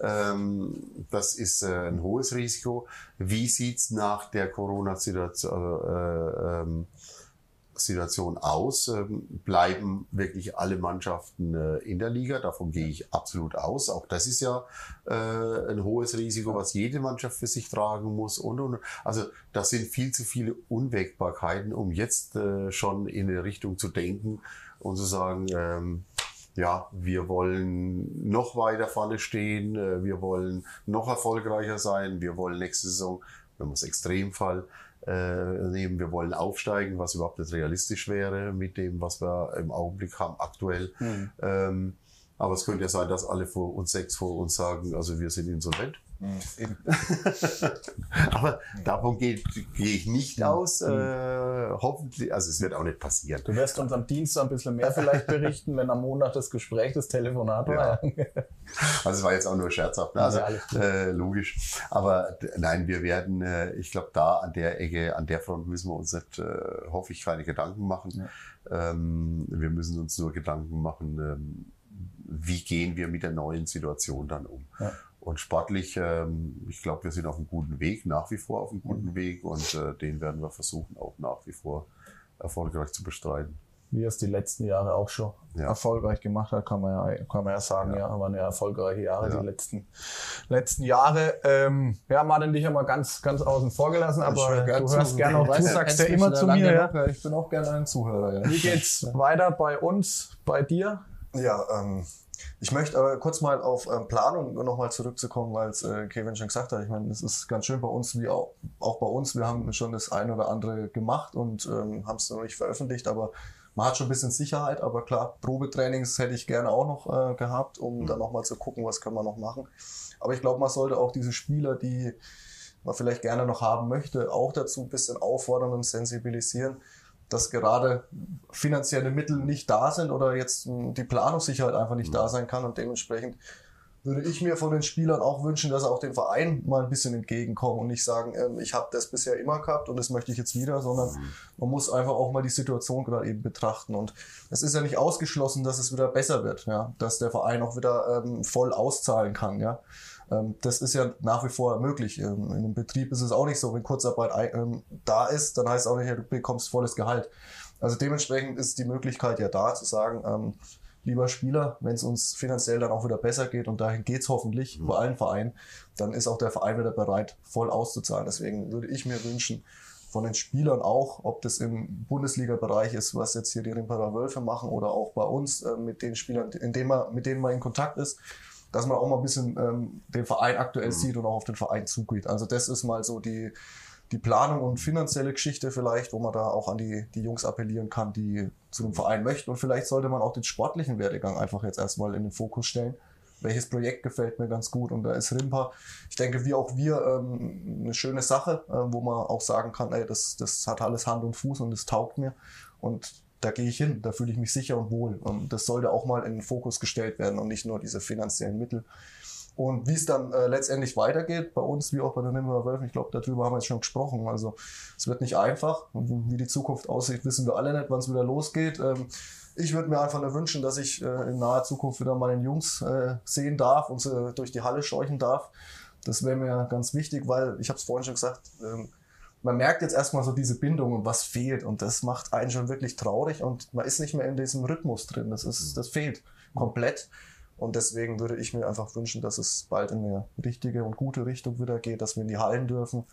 Ähm, das ist äh, ein hohes Risiko. Wie sieht's nach der Corona-Situation äh, ähm, Situation aus? Ähm, bleiben wirklich alle Mannschaften äh, in der Liga? Davon gehe ich absolut aus. Auch das ist ja äh, ein hohes Risiko, was jede Mannschaft für sich tragen muss. Und, und also das sind viel zu viele Unwägbarkeiten, um jetzt äh, schon in eine Richtung zu denken und zu sagen, ähm, ja, wir wollen noch weiter vorne stehen, wir wollen noch erfolgreicher sein, wir wollen nächste Saison, wenn man es Extremfall, äh, nehmen, wir wollen aufsteigen, was überhaupt nicht realistisch wäre mit dem, was wir im Augenblick haben aktuell. Mhm. Ähm, Aber es könnte ja sein, dass alle vor uns sechs vor uns sagen, also wir sind insolvent. Eben. Aber davon gehe geh ich nicht aus. Äh, hoffentlich, also es wird auch nicht passieren. Du wirst uns am Dienstag ein bisschen mehr vielleicht berichten, wenn am Montag das Gespräch, das Telefonat war. Also es war jetzt auch nur scherzhaft, ne? also Ja, äh, logisch. Aber nein, wir werden, äh, ich glaube, da an der Ecke, an der Front müssen wir uns nicht, äh, hoffe ich, keine Gedanken machen. Ähm, wir müssen uns nur Gedanken machen, ähm, wie gehen wir mit der neuen Situation dann um. Ja. Und sportlich, ähm, ich glaube, wir sind auf einem guten Weg, nach wie vor auf einem guten Weg und äh, den werden wir versuchen, auch nach wie vor erfolgreich zu bestreiten. Wie er es die letzten Jahre auch schon Ja. erfolgreich gemacht hat, kann man ja, kann man ja sagen, ja, waren ja erfolgreiche Jahre, Ja. die letzten, letzten Jahre. Ähm, ja, Martin, dich haben wir ganz, ganz außen vor gelassen, aber du hörst gerne Du auch weißt, sagst ja immer zu lange mir. Ja. ja. Ich bin auch gerne ein Zuhörer, ja. Wie geht's weiter bei uns, bei dir? Ja, ähm, ich möchte aber kurz mal auf ähm, Planung nochmal zurückzukommen, weil es äh, Kevin schon gesagt hat. Ich meine, es ist ganz schön bei uns, wie auch, auch bei uns. Wir haben schon das eine oder andere gemacht und ähm, haben es noch nicht veröffentlicht, aber man hat schon ein bisschen Sicherheit. Aber klar, Probetrainings hätte ich gerne auch noch äh, gehabt, um dann nochmal zu gucken, was können wir noch machen. Aber ich glaube, man sollte auch diese Spieler, die man vielleicht gerne noch haben möchte, auch dazu ein bisschen auffordern und sensibilisieren, dass gerade finanzielle Mittel nicht da sind oder jetzt mh, die Planungssicherheit einfach nicht da sein kann und dementsprechend würde ich mir von den Spielern auch wünschen, dass sie auch dem Verein mal ein bisschen entgegenkommen und nicht sagen, ähm, ich habe das bisher immer gehabt und das möchte ich jetzt wieder, sondern man muss einfach auch mal die Situation gerade eben betrachten und es ist ja nicht ausgeschlossen, dass es wieder besser wird, ja, dass der Verein auch wieder ähm, voll auszahlen kann, ja. Ähm, das ist ja nach wie vor möglich. Ähm, in einem Betrieb ist es auch nicht so, wenn Kurzarbeit ähm, da ist, dann heißt es auch nicht, du bekommst volles Gehalt. Also dementsprechend ist die Möglichkeit ja da zu sagen, ähm, lieber Spieler, wenn es uns finanziell dann auch wieder besser geht und dahin geht's hoffentlich bei allen Vereinen, dann ist auch der Verein wieder bereit, voll auszuzahlen. Deswegen würde ich mir wünschen, von den Spielern auch, ob das im Bundesliga-Bereich ist, was jetzt hier die Rimperer Wölfe machen oder auch bei uns äh, mit den Spielern, in denen man, mit denen man in Kontakt ist, dass man auch mal ein bisschen ähm, den Verein aktuell sieht und auch auf den Verein zugeht. Also das ist mal so die, die Planung und finanzielle Geschichte vielleicht, wo man da auch an die, die Jungs appellieren kann, die zu dem Verein möchten. Und vielleicht sollte man auch den sportlichen Werdegang einfach jetzt erstmal in den Fokus stellen. Welches Projekt gefällt mir ganz gut? Und da ist Rimpa, ich denke, wie auch wir, ähm, eine schöne Sache, äh, wo man auch sagen kann, ey, das, das hat alles Hand und Fuß und es taugt mir. Und da gehe ich hin, da fühle ich mich sicher und wohl. Und das sollte auch mal in den Fokus gestellt werden und nicht nur diese finanziellen Mittel. Und wie es dann äh, letztendlich weitergeht, bei uns wie auch bei den Nimmer Wölfen, ich glaube, darüber haben wir jetzt schon gesprochen. Also es wird nicht einfach. Und wie die Zukunft aussieht, wissen wir alle nicht, wann es wieder losgeht. Ähm, ich würde mir einfach nur wünschen, dass ich äh, in naher Zukunft wieder mal den Jungs äh, sehen darf und sie durch die Halle scheuchen darf. Das wäre mir ganz wichtig, weil ich habe es vorhin schon gesagt, ähm, man merkt jetzt erstmal so diese Bindung und was fehlt und das macht einen schon wirklich traurig und man ist nicht mehr in diesem Rhythmus drin. Das ist, das fehlt komplett. Und deswegen würde ich mir einfach wünschen, dass es bald in eine richtige und gute Richtung wieder geht, dass wir in die Hallen dürfen,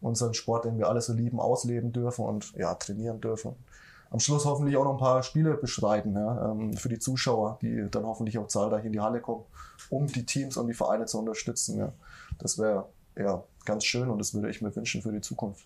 unseren Sport, den wir alle so lieben, ausleben dürfen und ja, trainieren dürfen. Am Schluss hoffentlich auch noch ein paar Spiele beschreiten ja, ähm, für die Zuschauer, die dann hoffentlich auch zahlreich in die Halle kommen, um die Teams und die Vereine zu unterstützen. Ja. Das wäre ja ganz schön und das würde ich mir wünschen für die Zukunft.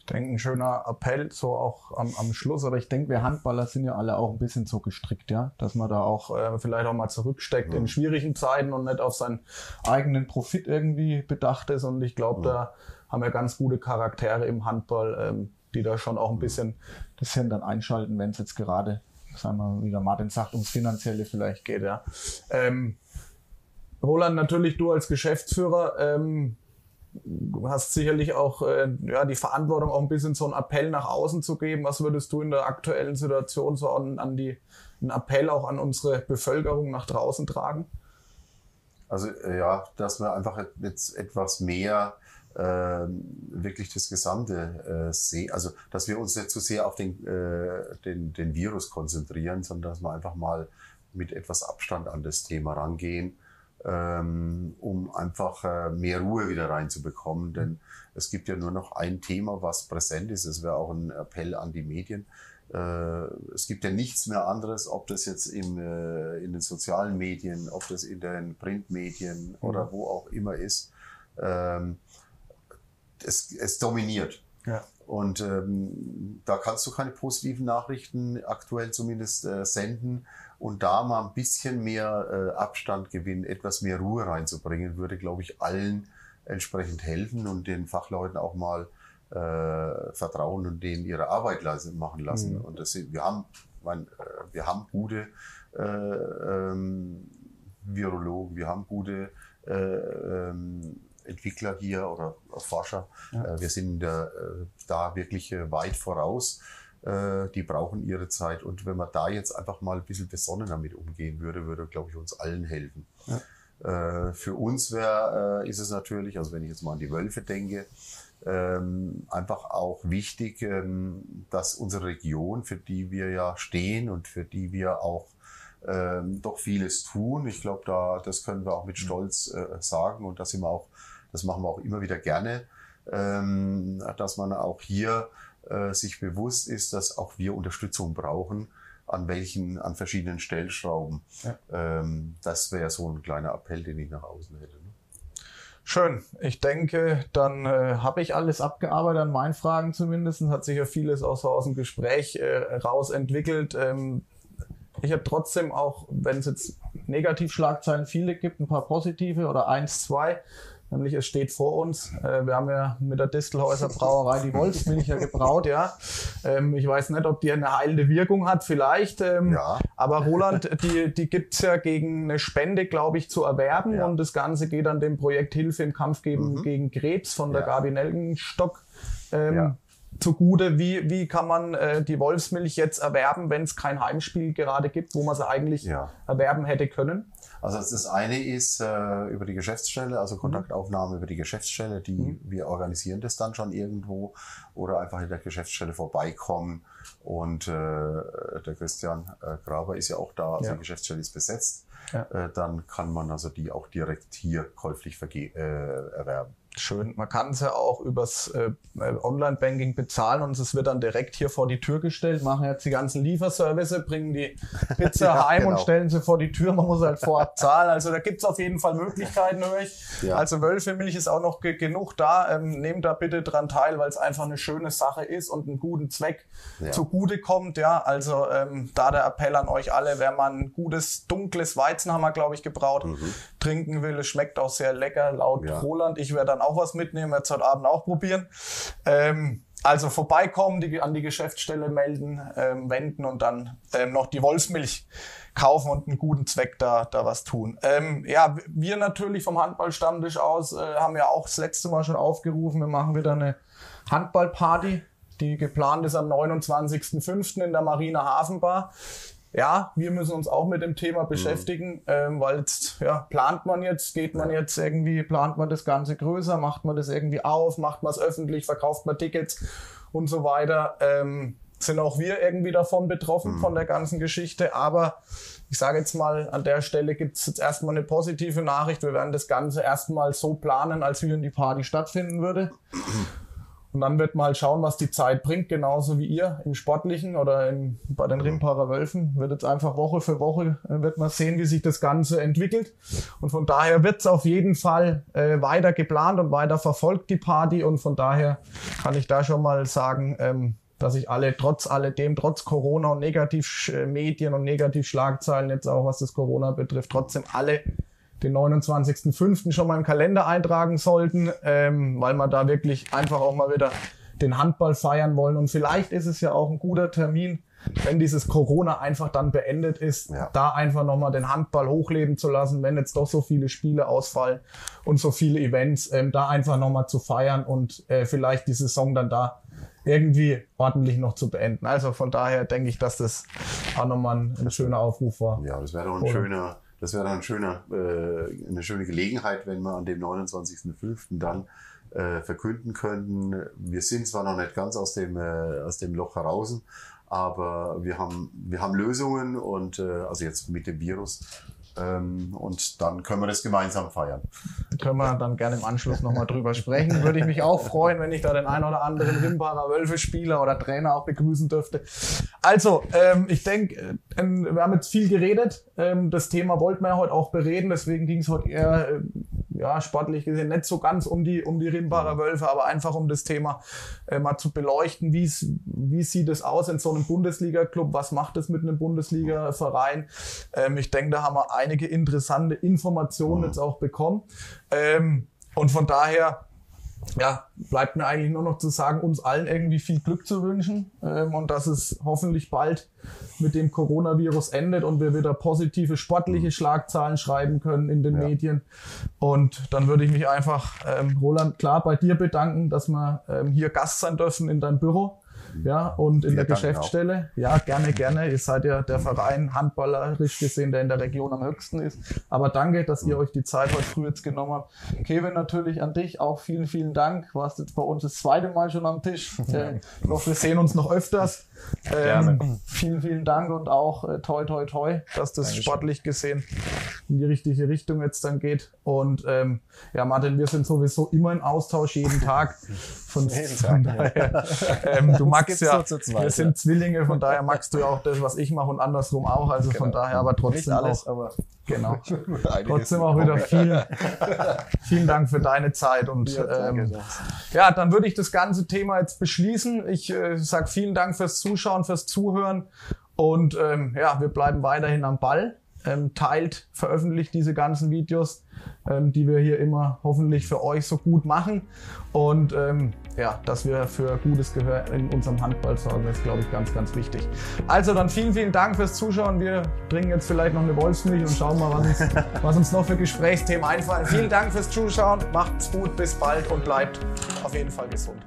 Ich denke, ein schöner Appell so auch am, am Schluss, aber ich denke, wir Handballer sind ja alle auch ein bisschen so gestrickt, ja, dass man da auch äh, vielleicht auch mal zurücksteckt in schwierigen Zeiten und nicht auf seinen eigenen Profit irgendwie bedacht ist. Und ich glaube, da haben wir ganz gute Charaktere im Handball, ähm, die da schon auch ein bisschen das Hirn dann einschalten, wenn es jetzt gerade, sagen wir, wie der Martin sagt, ums Finanzielle vielleicht geht, ja. Ähm, Roland, natürlich du als Geschäftsführer, ähm, du hast sicherlich auch äh, ja, die Verantwortung, auch ein bisschen so einen Appell nach außen zu geben. Was würdest du in der aktuellen Situation so an, an die, einen Appell auch an unsere Bevölkerung nach draußen tragen? Also äh, ja, dass wir einfach jetzt etwas mehr ähm, wirklich das Gesamte äh, sehen. Also dass wir uns nicht zu sehr auf den, äh, den, den Virus konzentrieren, sondern dass wir einfach mal mit etwas Abstand an das Thema rangehen, ähm, um einfach äh, mehr Ruhe wieder reinzubekommen. Denn es gibt ja nur noch ein Thema, was präsent ist. Es wäre auch ein Appell an die Medien. Äh, es gibt ja nichts mehr anderes, ob das jetzt im, äh, in den sozialen Medien, ob das in den Printmedien oder wo auch immer ist. Ähm, es, es dominiert. Ja. Und ähm, da kannst du keine positiven Nachrichten aktuell zumindest äh, senden. Und da mal ein bisschen mehr äh, Abstand gewinnen, etwas mehr Ruhe reinzubringen, würde, glaube ich, allen entsprechend helfen und den Fachleuten auch mal äh, vertrauen und denen ihre Arbeit machen lassen. Mhm. Und das sind, wir haben, mein, äh, wir haben gute äh, ähm, Virologen, wir haben gute äh, ähm, Entwickler hier oder Forscher. Ja. Äh, wir sind da, äh, da wirklich weit voraus. Die brauchen ihre Zeit. Und wenn man da jetzt einfach mal ein bisschen besonnener mit umgehen würde, würde, glaube ich, uns allen helfen. Ja. Für uns wäre, ist es natürlich, also wenn ich jetzt mal an die Wölfe denke, ähm, einfach auch wichtig, ähm, dass unsere Region, für die wir ja stehen und für die wir auch ähm, doch vieles tun. Ich glaube, da das können wir auch mit mhm. Stolz äh, sagen und das sind wir auch, das machen wir auch immer wieder gerne, dass man auch hier äh, sich bewusst ist, dass auch wir Unterstützung brauchen an welchen, an verschiedenen Stellschrauben. Ja. Ähm, das wäre so ein kleiner Appell, den ich nach außen hätte. Ne? Schön. Ich denke, dann äh, habe ich alles abgearbeitet an meinen Fragen zumindest. Hat sich ja vieles auch so aus dem Gespräch äh, raus entwickelt. Ähm, ich habe trotzdem auch, wenn es jetzt Negativschlagzeilen viele gibt, ein paar positive oder eins, zwei. Nämlich es steht vor uns. Äh, wir haben ja mit der Distelhäuser Brauerei die Wolfsmilch ja gebraut, ja. Ähm, ich weiß nicht, ob die eine heilende Wirkung hat, vielleicht. Ähm, ja. Aber Roland, die, die gibt's ja gegen eine Spende, glaube ich, zu erwerben. Ja. Und das Ganze geht an dem Projekt Hilfe im Kampf gegen, mhm. gegen Krebs von der ja. Gabi Nelgenstock. Ähm, ja zugute. Wie, wie kann man äh, die Wolfsmilch jetzt erwerben, wenn es kein Heimspiel gerade gibt, wo man sie eigentlich ja. erwerben hätte können? Also das eine ist äh, über die Geschäftsstelle, also mhm. Kontaktaufnahme mhm. über die Geschäftsstelle, die mhm. wir organisieren das dann schon irgendwo oder einfach in der Geschäftsstelle vorbeikommen. Und äh, der Christian äh, Graber ist ja auch da, also ja. die Geschäftsstelle ist besetzt. Ja. Äh, dann kann man also die auch direkt hier käuflich äh, erwerben. Schön. Man kann es ja auch übers äh, Online-Banking bezahlen und es wird dann direkt hier vor die Tür gestellt. Machen jetzt die ganzen Lieferservice, bringen die Pizza ja, heim genau. und stellen sie vor die Tür. Man muss halt vorab zahlen. Also da gibt es auf jeden Fall Möglichkeiten, höre ich. Ja. Also Wölfemilch ist auch noch ge genug da. Ähm, nehmt da bitte dran teil, weil es einfach eine schöne Sache ist und einen guten Zweck ja. zugute kommt. Ja, also ähm, da der Appell an euch alle, wer mal ein gutes, dunkles Weizen haben wir, glaube ich, gebraut, mhm. trinken will. Es schmeckt auch sehr lecker, laut Roland. Ich werde dann dann auch was mitnehmen, jetzt heute Abend auch probieren. Ähm, also vorbeikommen, die, an die Geschäftsstelle melden, ähm, wenden und dann ähm, noch die Wolfsmilch kaufen und einen guten Zweck da, da was tun. Ähm, ja, wir natürlich vom Handballstammtisch aus äh, haben ja auch das letzte Mal schon aufgerufen, wir machen wieder eine Handballparty, die geplant ist am 29.05. in der Marina Hafenbar ja, wir müssen uns auch mit dem Thema beschäftigen, mhm. ähm, weil jetzt, ja, plant man jetzt, geht man jetzt irgendwie, plant man das Ganze größer, macht man das irgendwie auf, macht man es öffentlich, verkauft man Tickets und so weiter. Ähm, sind auch wir irgendwie davon betroffen, mhm. von der ganzen Geschichte. Aber ich sage jetzt mal, an der Stelle gibt es jetzt erstmal eine positive Nachricht. Wir werden das Ganze erstmal so planen, als wenn die Party stattfinden würde. Und dann wird mal schauen, was die Zeit bringt, genauso wie ihr im Sportlichen oder in, bei den Rimparer Wölfen. Wird jetzt einfach Woche für Woche, äh, wird man sehen, wie sich das Ganze entwickelt. Und von daher wird es auf jeden Fall äh, weiter geplant und weiter verfolgt, die Party. Und von daher kann ich da schon mal sagen, ähm, dass ich alle, trotz alledem, trotz Corona und Negativmedien und Negativschlagzeilen jetzt auch, was das Corona betrifft, trotzdem alle den 29.05. schon mal im Kalender eintragen sollten, ähm, weil wir da wirklich einfach auch mal wieder den Handball feiern wollen. Und vielleicht ist es ja auch ein guter Termin, wenn dieses Corona einfach dann beendet ist, ja. da einfach nochmal den Handball hochleben zu lassen, wenn jetzt doch so viele Spiele ausfallen und so viele Events, ähm, da einfach nochmal zu feiern und äh, vielleicht die Saison dann da irgendwie ordentlich noch zu beenden. Also von daher denke ich, dass das auch nochmal ein, ein schöner Aufruf war. Ja, das wäre doch ein und, schöner das wäre dann ein schöner, äh, eine schöne Gelegenheit, wenn wir an dem 29.05. dann äh, verkünden könnten, wir sind zwar noch nicht ganz aus dem, äh, aus dem Loch heraus, aber wir haben, wir haben Lösungen und äh, also jetzt mit dem Virus ähm, und dann können wir das gemeinsam feiern. Können wir dann gerne im Anschluss nochmal drüber sprechen. Würde ich mich auch freuen, wenn ich da den ein oder anderen Rimbacher Wölfe-Spieler oder Trainer auch begrüßen dürfte. Also, ähm, ich denke, äh, wir haben jetzt viel geredet. Ähm, das Thema wollten wir ja heute auch bereden, deswegen ging es heute eher äh, ja, sportlich gesehen nicht so ganz um die, um die Rimbacher Wölfe, aber einfach um das Thema äh, mal zu beleuchten. Wie, wie sieht es aus in so einem Bundesliga-Club? Was macht es mit einem Bundesliga-Verein? Ähm, ich denke, da haben wir einige interessante Informationen jetzt auch bekommen. Ähm, und von daher, ja, bleibt mir eigentlich nur noch zu sagen, uns allen irgendwie viel Glück zu wünschen ähm, und dass es hoffentlich bald mit dem Coronavirus endet und wir wieder positive sportliche mhm. Schlagzahlen schreiben können in den ja. Medien. Und dann würde ich mich einfach, ähm, Roland, klar bei dir bedanken, dass wir ähm, hier Gast sein dürfen in deinem Büro ja, und in Wir der Geschäftsstelle. Auch. Ja, gerne, gerne. Ihr seid ja der Verein handballerisch gesehen, der in der Region am höchsten ist. Aber danke, dass ihr euch die Zeit heute früh jetzt genommen habt. Kevin, natürlich an dich auch vielen, vielen Dank. Warst jetzt bei uns das zweite Mal schon am Tisch. Äh, ich hoffe, wir sehen uns noch öfters. Ähm, vielen, vielen Dank und auch äh, toi, toi, toi, dass das Dankeschön. sportlich gesehen in die richtige Richtung jetzt dann geht. Und ähm, ja, Martin, wir sind sowieso immer im Austausch jeden Tag. Von, jeden Tag, daher, ähm, du magst ja, so zweit, wir sind Zwillinge, von daher magst du ja auch das, was ich mache und andersrum auch. Also genau. von daher, aber trotzdem Nicht alles, auch, aber genau. trotzdem auch wieder vielen, vielen Dank für deine Zeit und ja, ähm, ja dann würde ich das ganze Thema jetzt beschließen. Ich äh, sage vielen Dank fürs Zuschauen, fürs Zuhören und ähm, ja, wir bleiben weiterhin am Ball. Ähm, teilt, veröffentlicht diese ganzen Videos ähm, die wir hier immer hoffentlich für euch so gut machen. Und ähm, ja, dass wir für gutes Gehör in unserem Handball sorgen, ist, glaube ich, ganz, ganz wichtig. Also dann vielen, vielen Dank fürs Zuschauen. Wir trinken jetzt vielleicht noch eine Wolfsmilch und schauen mal, was uns, was uns noch für Gesprächsthemen einfallen. Vielen Dank fürs Zuschauen. Macht's gut, bis bald und bleibt auf jeden Fall gesund.